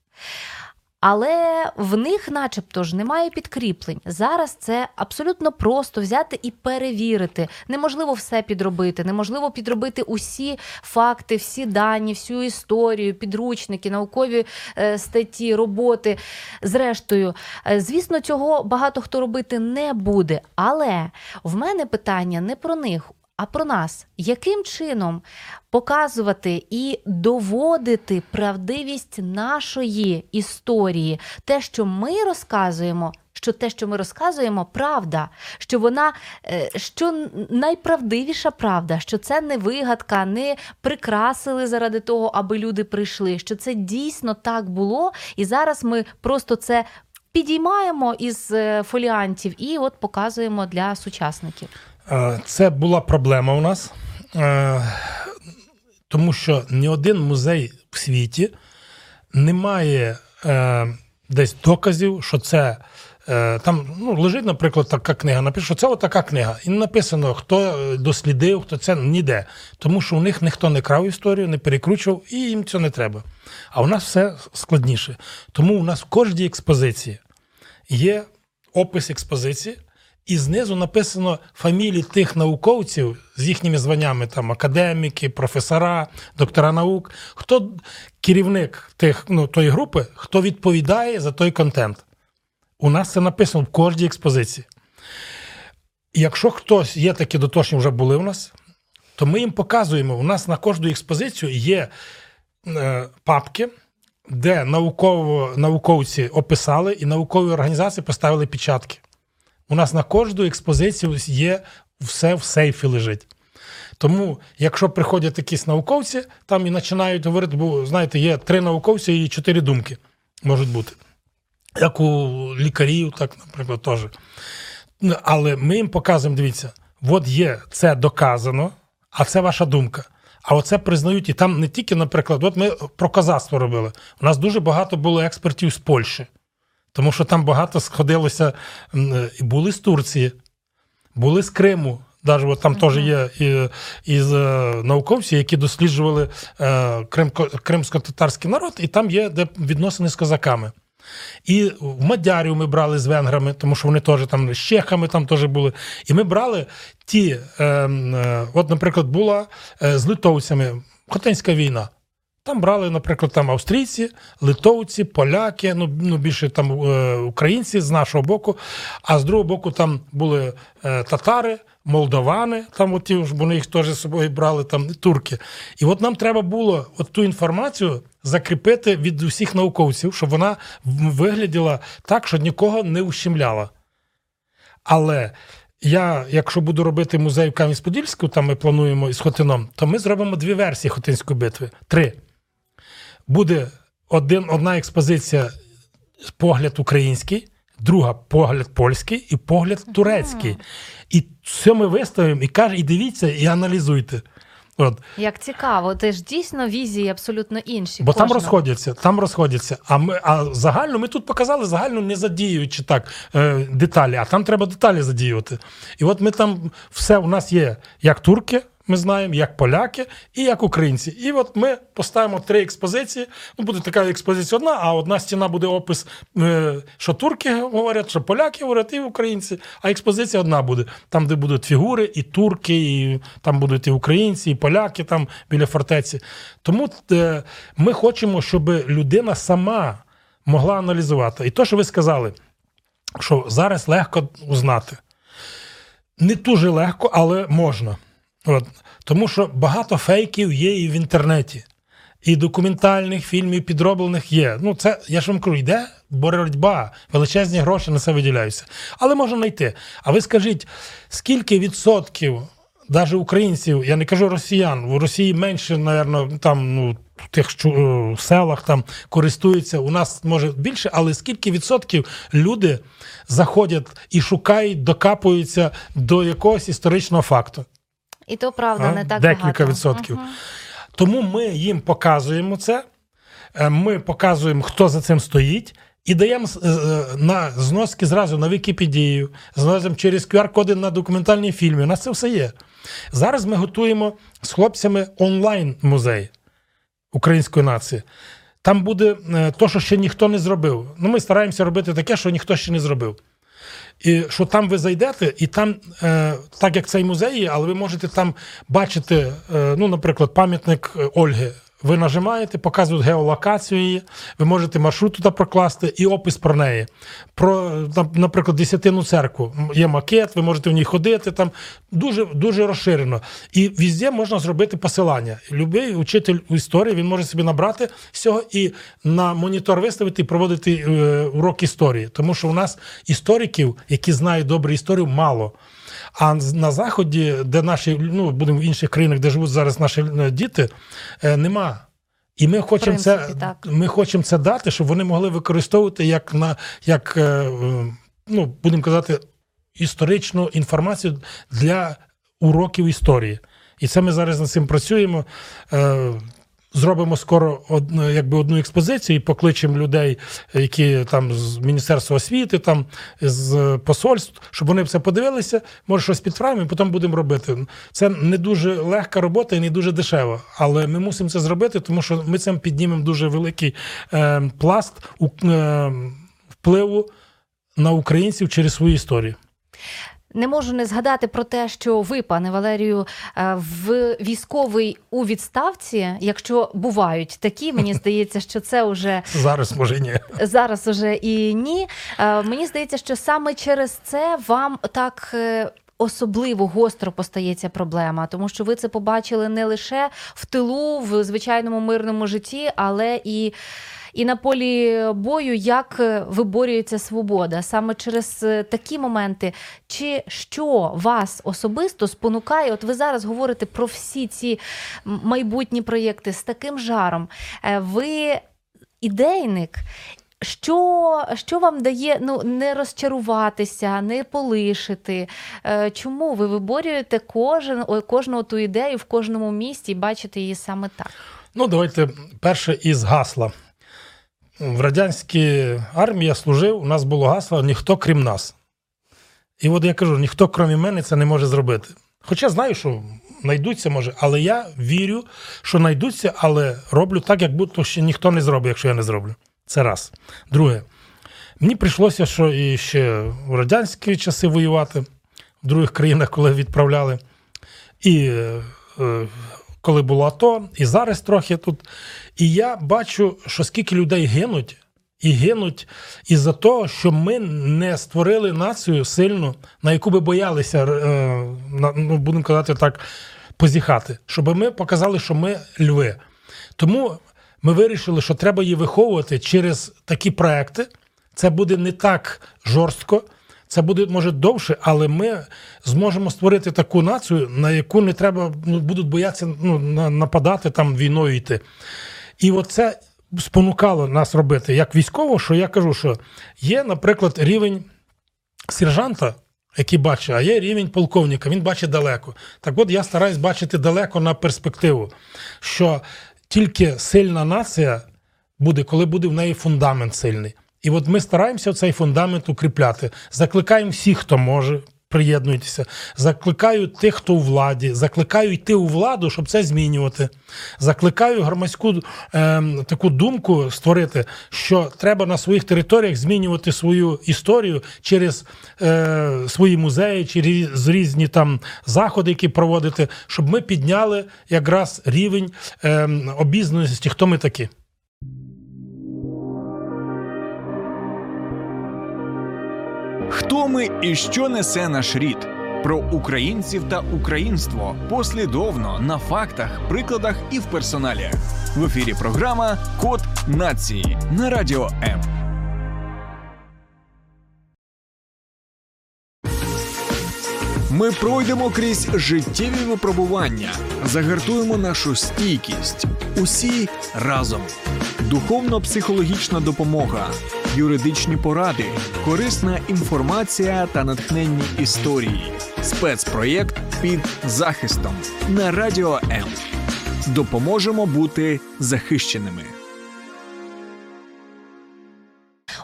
Але в них, начебто ж, немає підкріплень. Зараз це абсолютно просто взяти і перевірити. Неможливо все підробити, неможливо підробити усі факти, всі дані, всю історію, підручники, наукові е, статті, роботи. Зрештою, е, звісно, цього багато хто робити не буде. Але в мене питання не про них. А про нас, яким чином показувати і доводити правдивість нашої історії, те, що ми розказуємо, що те, що ми розказуємо, правда, що вона е, що найправдивіша правда, що це не вигадка, не прикрасили заради того, аби люди прийшли, що це дійсно так було, і зараз ми просто це підіймаємо із е, фоліантів і от показуємо для сучасників. Е, Це була проблема у нас, е, тому що ні один музей в світі не має е, десь доказів, що це. Там ну, лежить, наприклад, така книга. Напише, що це отака книга. І не написано, хто дослідив, хто це ніде. Тому що у них ніхто не крав історію, не перекручував, і їм цього не треба. А у нас все складніше. Тому у нас в кожній експозиції є опис експозиції. І знизу написано фамілії тих науковців з їхніми званнями, там академіки, професора, доктора наук, хто керівник тих, ну, тої групи, хто відповідає за той контент. У нас це написано в кожній експозиції. Якщо хтось є такі дотошні, вже були у нас, то ми їм показуємо. У нас на кожну експозицію є е, папки, де науково, науковці описали і наукові організації поставили печатки. У нас на кожну експозицію є все в сейфі лежить. Тому, якщо приходять якісь науковці, там і починають говорити, бо знаєте, є три науковці і чотири думки можуть бути. Як у лікарів, так, наприклад, теж. Але ми їм показуємо: дивіться, от є це доказано, а це ваша думка. А оце признають, і там не тільки, наприклад, от ми про козацтво робили. У нас дуже багато було експертів з Польщі. Тому що там багато сходилося були з Турції, були з Криму. Навіть от там теж є і, і науковці, які досліджували е, Крим, кримсько-татарський народ, і там є де відносини з козаками. І в Мадярів ми брали з венграми, тому що вони теж там з чехами там теж були. І ми брали ті, е, е, от, наприклад, була е, з литовцями Хотинська війна. Там брали, наприклад, там австрійці, литовці, поляки, ну ну більше там е, українці з нашого боку. А з другого боку, там були е, татари, молдовани, там от ті, вони їх теж з собою брали, там турки. І от нам треба було от ту інформацію закріпити від усіх науковців, щоб вона вигляділа так, що нікого не ущемляла. Але я, якщо буду робити музей в Кам'янець-Подільську, там ми плануємо із Хотином, то ми зробимо дві версії Хотинської битви. Три. Буде один, одна експозиція погляд український, друга погляд польський і погляд турецький. І все ми виставимо і каже, і дивіться, і аналізуйте. От. Як цікаво, це ж дійсно візії абсолютно інші. Бо там розходяться, там розходяться. А ми а загально ми тут показали загально не задіюючи так е, деталі, а там треба деталі задіювати. І от ми там все у нас є як турки. Ми знаємо, як поляки і як українці. І от ми поставимо три експозиції. Ну, буде така експозиція одна, а одна стіна буде опис, е, що турки говорять, що поляки говорять, і українці. А експозиція одна буде. Там, де будуть фігури, і турки, і там будуть і українці, і поляки там біля фортеці. Тому е, ми хочемо, щоб людина сама могла аналізувати. І то, що ви сказали, що зараз легко узнати. Не дуже легко, але можна. От. Тому що багато фейків є і в інтернеті. І документальних фільмів підроблених є. Ну, це я ж вам кажу, йде боротьба, величезні гроші на це виділяються. Але можна знайти. А ви скажіть, скільки відсотків, навіть українців, я не кажу росіян, в Росії менше, напевно, там ну, в тих е, селах там користуються. У нас може більше, але скільки відсотків люди заходять і шукають, докапуються до якогось історичного факту? І то правда, не так Декілька багато. відсотків. Мгм. Тому ми їм показуємо це, е, ми показуємо, хто за цим стоїть, і даємо е, е, на зноски зразу на Вікіпедію, зносимо через QR-коди на документальні фільми. У нас це все є. Зараз ми готуємо з хлопцями онлайн-музей української нації. Там буде е, то, що ще ніхто не зробив. Ну, ми стараємося робити таке, що ніхто ще не зробив. І що там ви зайдете, і там, е, так як цей музей є, але ви можете там бачити, е, ну, наприклад, пам'ятник е, Ольги. Ви нажимаєте, показують геолокацію її, ви можете маршрут туди прокласти і опис про неї. Про, там, наприклад, десятину церкву. Є макет, ви можете в ній ходити, там дуже, дуже розширено. І везде можна зробити посилання. Любий учитель історії він може собі набрати з цього і на монітор виставити і проводити е, урок історії. Тому що у нас істориків, які знають добру історію, мало. А на заході, де наші, ну будемо в інших країнах, де живуть зараз наші е, діти, е, нема. І ми хочемо це, так. ми хочемо це дати, щоб вони могли використовувати як на як, е, ну, будемо казати, історичну інформацію для уроків історії. І це ми зараз над цим працюємо. Е, Зробимо скоро одну, якби одну експозицію і покличемо людей, які там з Міністерства освіти, там з посольств, щоб вони все подивилися, може щось підправимо, і потім будемо робити. Це не дуже легка робота і не дуже дешево. Але ми мусимо це зробити, тому що ми цим піднімемо дуже великий е, пласт е, впливу на українців через свою історію. Не можу не згадати про те, що ви, пане Валерію, е, в військовий у відставці, якщо бувають такі, мені здається, що це вже Зараз може ні. зараз уже і ні. Е, Мені здається, що саме через це вам так. е, Особливо гостро постається проблема, тому що ви це побачили не лише в тилу, в звичайному мирному житті, але і, і на полі бою, як е, виборюється свобода. Саме через е, такі моменти, чи що вас особисто спонукає? От ви зараз говорите про всі ці майбутні проєкти з таким жаром. Е, Ви ідейник. Що, що вам дає ну, не розчаруватися, не полишити? Чому ви виборюєте кожен, кожну ту ідею в кожному місті і бачите її саме так? Ну, давайте перше із гасла. В радянській армії я служив, у нас було гасло ніхто крім нас. І от я кажу, ніхто крім мене це не може зробити. Хоча знаю, що знайдуться може, але я вірю, що знайдуться, але роблю так, як будто ще ніхто не зробить, якщо я не зроблю. Це раз. Друге, мені прийшлося, що і ще в радянські часи воювати, в других країнах, коли відправляли. І е, коли було АТО, і зараз трохи тут. І я бачу, що скільки людей гинуть, і гинуть із-за того, що ми не створили націю сильну, на яку би боялися, е, ну, будемо казати так, позіхати, щоб ми показали, що ми льви. Тому ми вирішили, що треба її виховувати через такі проекти. Це буде не так жорстко, Це буде може довше, але ми зможемо створити таку націю, на яку не треба ну, будуть боятися ну, нападати там війною йти. І оце спонукало нас робити як військово, що я кажу, що є, наприклад, рівень сержанта, який бачить, а є рівень полковника, він бачить далеко. Так от я стараюсь бачити далеко на перспективу, що тільки сильна нація буде, коли буде в неї фундамент сильний. І от ми стараємося цей фундамент укріпляти. Закликаємо всіх, хто може. Приєднуйтеся, закликаю тих, хто у владі, закликаю йти у владу, щоб це змінювати. Закликаю громадську е, таку думку створити, що треба на своїх територіях змінювати свою історію через е, свої музеї, через різні там заходи, які проводити, щоб ми підняли якраз рівень е, обізнаності, хто ми такі. Хто ми і що несе наш рід? Про українців та українство послідовно на фактах, прикладах і в персоналіях. В ефірі програма Код нації на радіо М. Ми пройдемо крізь життєві випробування, загартуємо нашу стійкість. Усі разом. Духовно-психологічна допомога, юридичні поради, корисна інформація та натхненні історії. Спецпроєкт під захистом на радіо М. Допоможемо бути захищеними.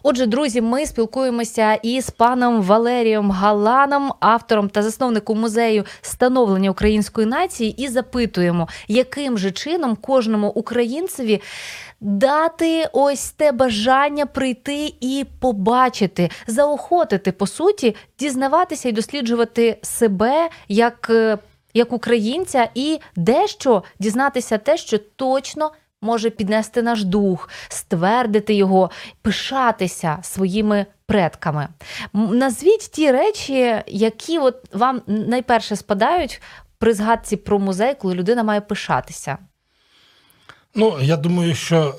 Отже, друзі, ми спілкуємося із паном Валерієм Галаном, автором та засновником музею становлення української нації, і запитуємо, яким же чином кожному українцеві дати ось те бажання прийти і побачити, заохотити по суті, дізнаватися і досліджувати себе як. е, Як українця, і дещо дізнатися те, що точно може піднести наш дух, ствердити його, пишатися своїми предками. Назвіть ті речі, які от вам найперше спадають при згадці про музей, коли людина має пишатися. Ну, я думаю, що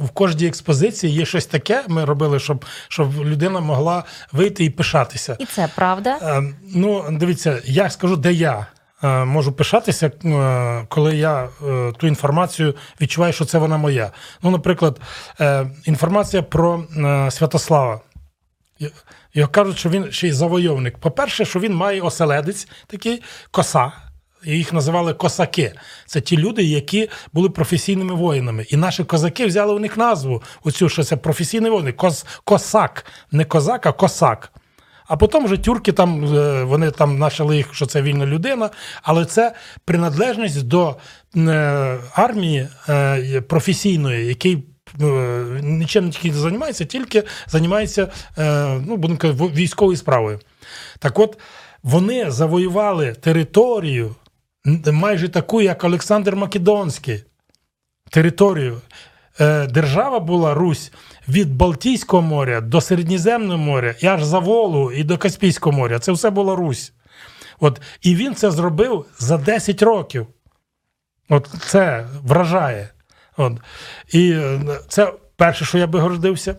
в кожній експозиції є щось таке. Ми робили, щоб, щоб людина могла вийти і пишатися. І це правда. Е, Ну, дивіться, я скажу, де я е, можу пишатися, е, коли я ту інформацію відчуваю, що це вона моя. Ну, наприклад, інформація про Святослава. Його кажуть, що він ще й завойовник. По-перше, що він має оселедець, такий коса. Їх називали косаки. Це ті люди, які були професійними воїнами. І наші козаки взяли у них назву, оцю, що це професійний воїн, кос, косак, не козак, а косак. А потім вже тюрки там е, вони там почали їх, що це вільна людина, але це приналежність до е, армії е, професійної, який нічим не займається, тільки займається ну, будемо казати, військовою справою. Так от вони завоювали територію майже таку, як Олександр Македонський територію. Е, Держава була Русь від Балтійського моря до Середньоземного моря, і аж за Волу, і до Каспійського моря. Це все була Русь. От, і він це зробив за 10 років. От це вражає. От. І е, це перше, що я би гордився.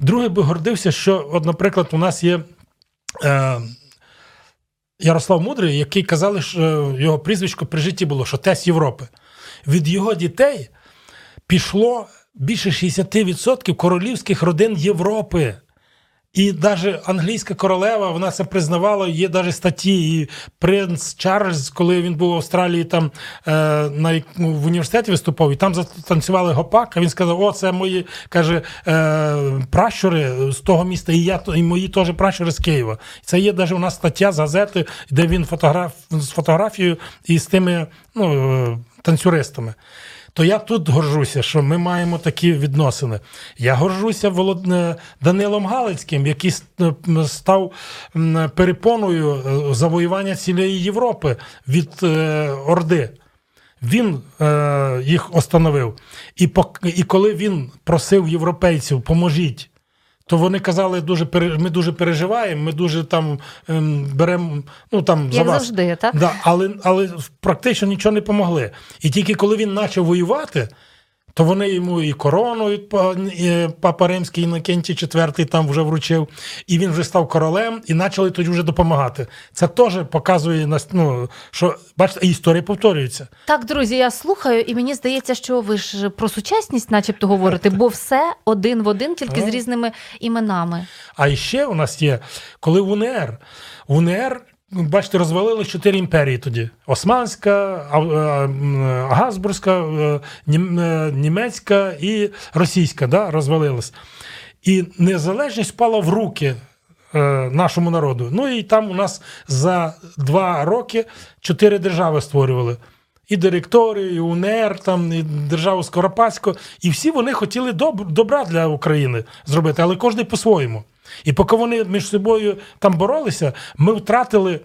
Друге, би гордився, що, от, наприклад, у нас є. Е, Ярослав Мудрий, який казали, що його прізвисько при житті було, що тесь Європи. Від його дітей пішло більше 60% королівських родин Європи. І навіть англійська королева вона це признавала. Є навіть статті. І принц Чарльз, коли він був в Австралії, там е, на ну, в університеті виступав, і там затанцювали гопак. А він сказав: О, це мої каже е, пращури з того міста, і я і мої теж пращури з Києва. Це є навіть у нас стаття з газети, де він фотограф з фотографією і з тими ну, е, танцюристами. То я тут горжуся, що ми маємо такі відносини. Я горжуся Волод... е, Данилом Галицьким, який е, став перепоною е, завоювання цілої Європи від Орди. Він е, їх остановив. І, пок... і коли він просив європейців, поможіть. То вони казали, дуже ми дуже переживаємо, ми дуже там ем, беремо ну, там, за вас. завжди, так? Да, але, але практично нічого не помогли. І тільки коли він почав воювати, то вони йому і корону і Папа Римський Інокентій IV там вже вручив, і він вже став королем, і почали тоді вже допомагати. Це теж показує ну, що бачите, історія повторюється. Так, друзі, я слухаю, і мені здається, що ви ж про сучасність, начебто, говорите, бо все один в один, тільки з різними іменами. А ще у нас є, коли в УНР, в УНР, бачите, розвалили чотири імперії тоді: Османська, а- а, Газбурзька, е, нім- е, німецька і російська, да, розвалилась. І незалежність впала в руки е, нашому народу. Ну і там у нас за два роки чотири держави створювали. І директори, і УНР, там, і державу Скоропадську. І всі вони хотіли доб- добра для України зробити, але кожен по-своєму. І поки вони між собою там боролися, ми втратили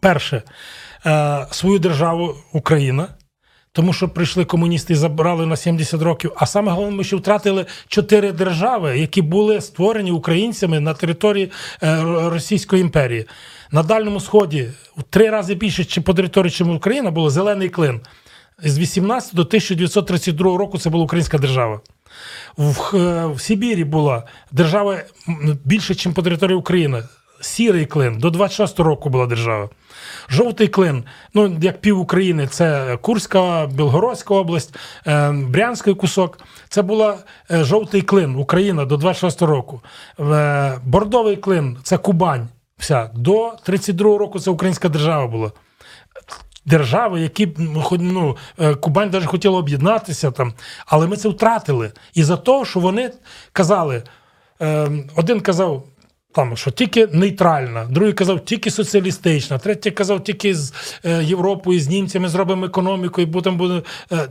перше е, свою державу Україна. Тому що прийшли комуністи і забрали на 70 років. А саме головне, ми ще втратили чотири держави, які були створені українцями на території е, Російської імперії. На Дальньому Сході в три рази більше, чи по території, чим Україна, було зелений клин. З 18 до 1932 року це була українська держава. В, в Сибірі була держава більше, ніж по території України. Сірий клин до 26 року була держава. Жовтий клин, ну як пів України, це Курська, Білгородська область, е, Брянський кусок. Це була е, жовтий клин, Україна до 26 року. Е, Бордовий клин це Кубань. Вся до 32 року це українська держава була держави, які ну, ну, е, Кубань навіть хотіла об'єднатися там, але ми це втратили. І за те, що вони казали, е, один казав. Там, що тільки нейтральна, другий казав тільки соціалістична, третій казав тільки з е, Європою, з німцями зробимо економіку, і будемо буде.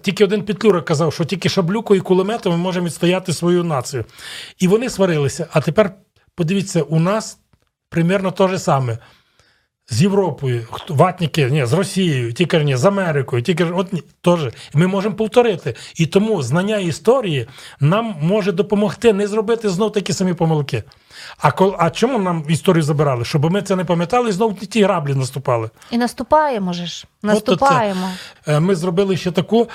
Тільки один Петлюра казав, що тільки шаблюкою і кулеметом ми можемо відстояти свою націю. І вони сварилися. А тепер подивіться, у нас примерно те же саме з Європою, хто- ватники, ні, з Росією, ті ні, з Америкою, ті кажуть, от ні, теж. Ми можемо повторити. І тому знання історії нам може допомогти не зробити знов такі самі помилки. А, кол, а чому нам історію забирали? Щоб ми це не пам'ятали і знов ті граблі наступали. І наступаємо же ж. Наступаємо. Е, Ми зробили ще таку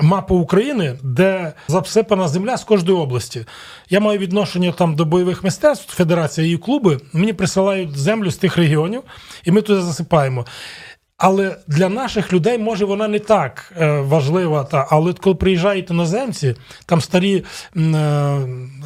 мапу України, де засипана земля з кожної області. Я маю відношення там до бойових мистецтв, федерація і клуби. Мені присилають землю з тих регіонів, і ми туди засипаємо. Але для наших людей може вона не так е, важлива. Та, але коли приїжджають іноземці, там старі е,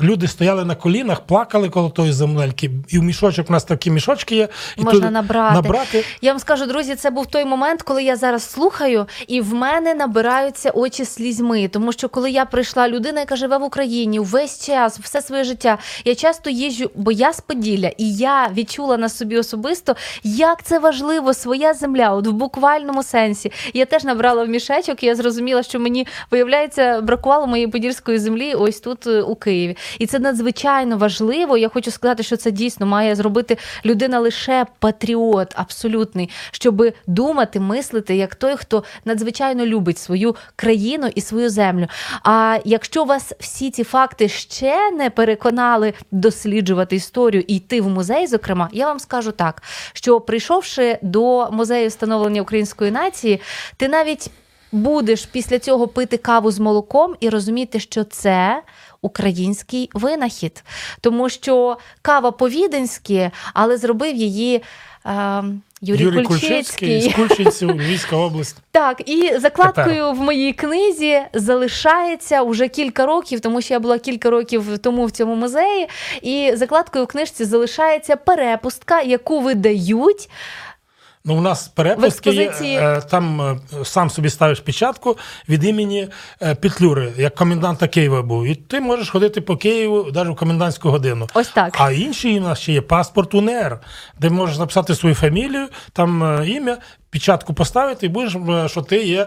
люди стояли на колінах, плакали коло тої земельки. І в мішочок у нас такі мішочки є. І Можна набрати. набрати. Я вам скажу, друзі, це був той момент, коли я зараз слухаю, і в мене набираються очі слізьми. Тому що коли я прийшла людина, яка живе в Україні весь час, все своє життя, я часто їжджу, бо я з Поділля, і я відчула на собі особисто, як це важливо, своя земля, от в буквальному сенсі. Я теж набрала в мішечок, і я зрозуміла, що мені виявляється, бракувало моєї подільської землі ось тут е, у Києві. І це надзвичайно важливо. Я хочу сказати, що це дійсно має зробити людина лише патріот, абсолютний, щоб думати, мислити як той, хто надзвичайно любить свою країну і свою землю. А якщо вас всі ці факти ще не переконали досліджувати історію і йти в музей, зокрема, я вам скажу так, що прийшовши до музею встановлення української нації, ти навіть будеш після цього пити каву з молоком і розуміти, що це український винахід, тому що кава по-віденськи, але зробив її. е, Юрій, Юрій Кульчицький. Кульчицький з Кульчинців, Львівська область. Так, і закладкою в моїй книзі залишається вже кілька років, тому що я була кілька років тому в цьому музеї. І закладкою в книжці залишається перепустка, яку видають. Ну, у нас перепустки експозиції- е, там е, сам собі ставиш печатку від імені е, Петлюри, як коменданта Києва був. І ти можеш ходити по Києву навіть в комендантську годину. Ось так. А інші у нас ще є паспорт УНР, де можеш написати свою фамілію, там ім'я, печатку поставити, і будеш, е, що ти є е,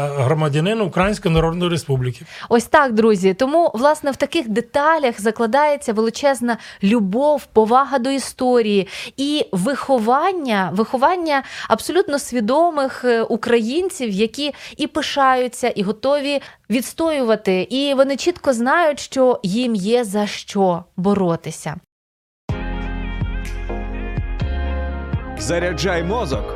громадянин Української Народної Республіки. Ось так, друзі. Тому, власне, в таких деталях закладається величезна любов, повага до історії і виховання, виховання абсолютно свідомих е, українців, які і пишаються, і готові відстоювати. І вони чітко знають, що їм є за що боротися. Заряджай мозок.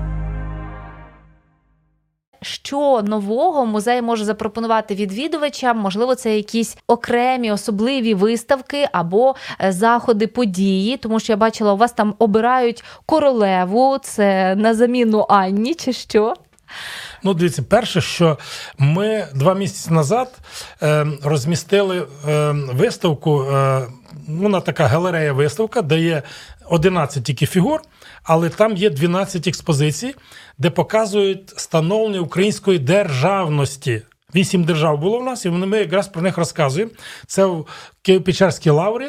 Що нового музей може запропонувати відвідувачам? Можливо, це якісь окремі особливі виставки або е, заходи події, тому що я бачила, у вас там обирають королеву. Це на заміну Анні, чи що? Ну, дивіться, перше, що ми два місяці назад е, розмістили е, виставку. Е, вона така галерея виставка, де є 11 тільки фігур, але там є 12 експозицій, де показують становлення української державності. Вісім держав було в нас, і ми якраз про них розказуємо. Це в Києво-Печерській лаврі.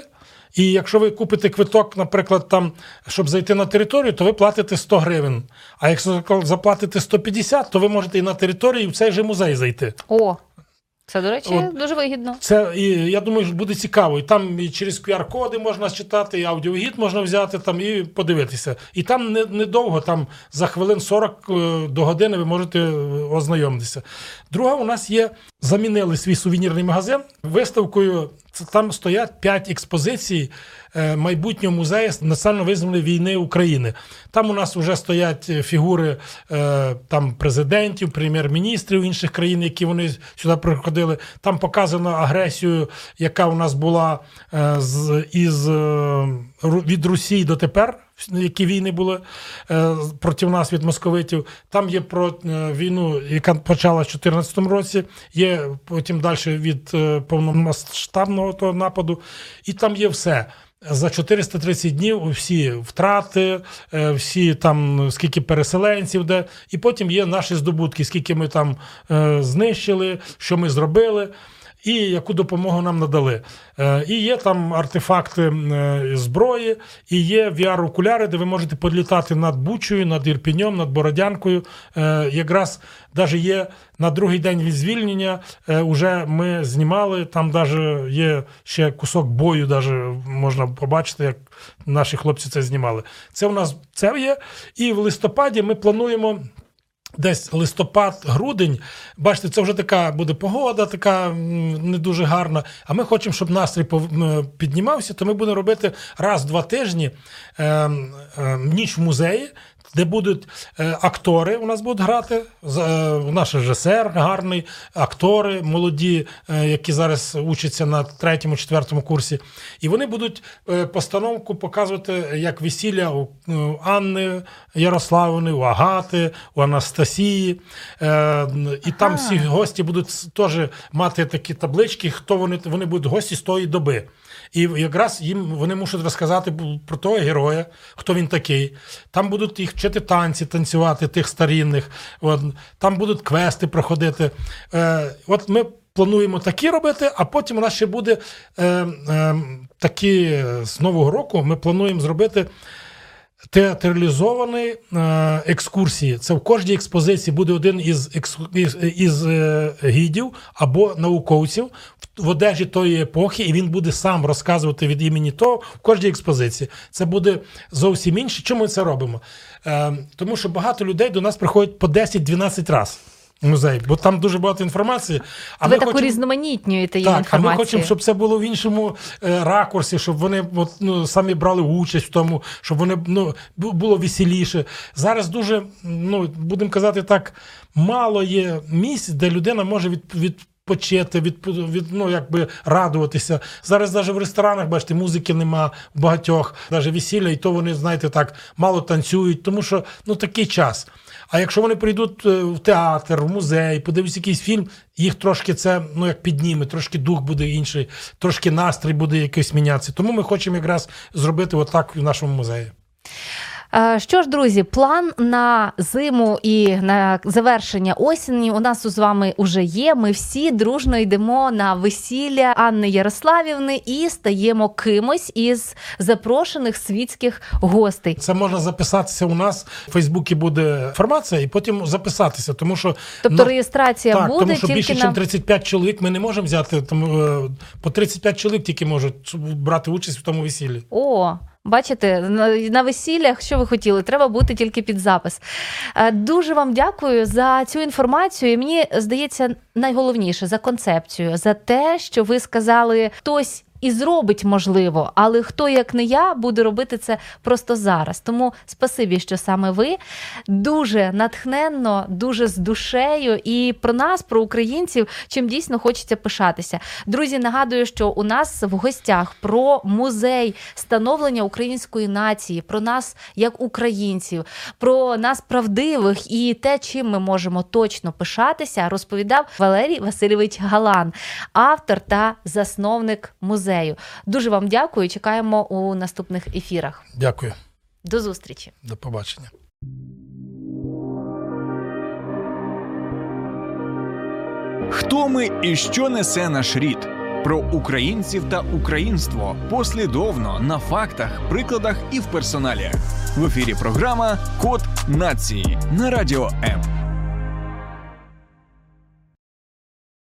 І якщо ви купите квиток, наприклад, там, щоб зайти на територію, то ви платите 100 гривень. А якщо заплатите 150, то ви можете і на територію, і в цей же музей зайти. О, це, до речі, От. дуже вигідно. Це і я думаю, що буде цікаво. І там і через QR-коди можна читати, і аудіогід можна взяти там і подивитися. І там не- недовго, там за хвилин 40 е, до години ви можете е, ознайомитися. Друга, у нас є замінили свій сувенірний магазин виставкою. Там стоять 5 експозицій майбутнього музею національно визвольної війни України. Там у нас вже стоять е, фігури е, там президентів, прем'єр-міністрів інших країн, які вони сюди приходили. Там показано агресію, яка у нас була е, з із е, від Росії дотепер. Які війни були е, проти нас від московитів. Там є про е, війну, яка почалася в 2014 році, є потім далі від е, повномасштабного того нападу, і там є все. За 430 днів всі втрати, е, всі там скільки переселенців, де, і потім є наші здобутки, скільки ми там е, знищили, що ми зробили. І яку допомогу нам надали. Е, І є там артефакти е, зброї, і є VR-окуляри, де ви можете підлітати над Бучою, над Ірпіньом, над Бородянкою. Е, Якраз навіть є на другий день від звільнення. Уже ми знімали. Там навіть є ще кусок бою, даже можна побачити, як наші хлопці це знімали. Це у нас це є. І в листопаді ми плануємо. Десь листопад-грудень, бачите, це вже така буде погода, така не дуже гарна. А ми хочемо, щоб настрій піднімався, то ми будемо робити раз в два тижні е, е, ніч в музеї, де будуть е, актори у нас будуть грати. е, наш режисер гарний, актори молоді, е, які зараз учаться на третьому, четвертому курсі. І вони будуть е, постановку показувати як весілля у Анни Ярославини, у Агати, у Анастасії. Е, І там всі гості будуть теж мати такі таблички, хто вони, вони будуть гості з тої доби. І якраз їм вони мусять розказати про того героя, хто він такий. Там будуть їх вчити танці, танцювати тих старінних. От, там будуть квести проходити. Е, от ми плануємо такі робити, а потім у нас ще буде е, е, такі е, з Нового року. Ми плануємо зробити. Театралізовані е, екскурсії. Це в кожній експозиції буде один із, із, із е, гідів або науковців в одежі тої епохи, і він буде сам розказувати від імені того в кожній експозиції. Це буде зовсім інше. Чому ми це робимо? Е, тому що багато людей до нас приходять по 10-12 разів. Музей, бо там дуже багато інформації. А Ви ми таку хочемо- різноманітнюєте її так, а ми хочемо, щоб це було в іншому е, ракурсі, щоб вони от, ну, самі брали участь в тому, щоб вони ну, було веселіше. Зараз дуже, ну, будемо казати так, мало є місць, де людина може від, відпочити, від, від, ну, якби радуватися. Зараз навіть в ресторанах, бачите, музики нема в багатьох, навіть весілля, і то вони, знаєте, так, мало танцюють, тому що ну, такий час. А якщо вони прийдуть е, в театр, в музей, подивляться якийсь фільм, їх трошки це ну як підніме, трошки дух буде інший, трошки настрій буде якийсь мінятися. Тому ми хочемо якраз зробити отак в нашому музеї. Е, Що ж, друзі, план на зиму і на завершення осені у нас з вами уже є. Ми всі дружно йдемо на весілля Анни Ярославівни і стаємо кимось із запрошених світських гостей. Це можна записатися у нас. В Фейсбуці буде інформація, і потім записатися, тому що Тобто ну, реєстрація так, буде тому що тільки більше, на ніж 35 чоловік ми не можемо взяти. Тому е, по 35 чоловік тільки можуть брати участь в тому весіллі. о. Бачите, на весіллях, що ви хотіли, треба бути тільки під запис. Е, дуже вам дякую за цю інформацію. Мені здається, найголовніше за концепцію, за те, що ви сказали, хтось і зробить можливо, але хто як не я буде робити це просто зараз. Тому спасибі, що саме ви дуже натхненно, дуже з душею і про нас, про українців, чим дійсно хочеться пишатися. Друзі, нагадую, що у нас в гостях про музей становлення української нації, про нас як українців, про нас правдивих і те, чим ми можемо точно пишатися, розповідав Валерій Васильович Галан, автор та засновник музею музею. Дуже вам дякую. Чекаємо у наступних ефірах. Дякую. До зустрічі. До побачення. Хто ми і що несе наш рід? Про українців та українство послідовно на фактах, прикладах і в персоналіях. В ефірі програма Код нації на радіо М.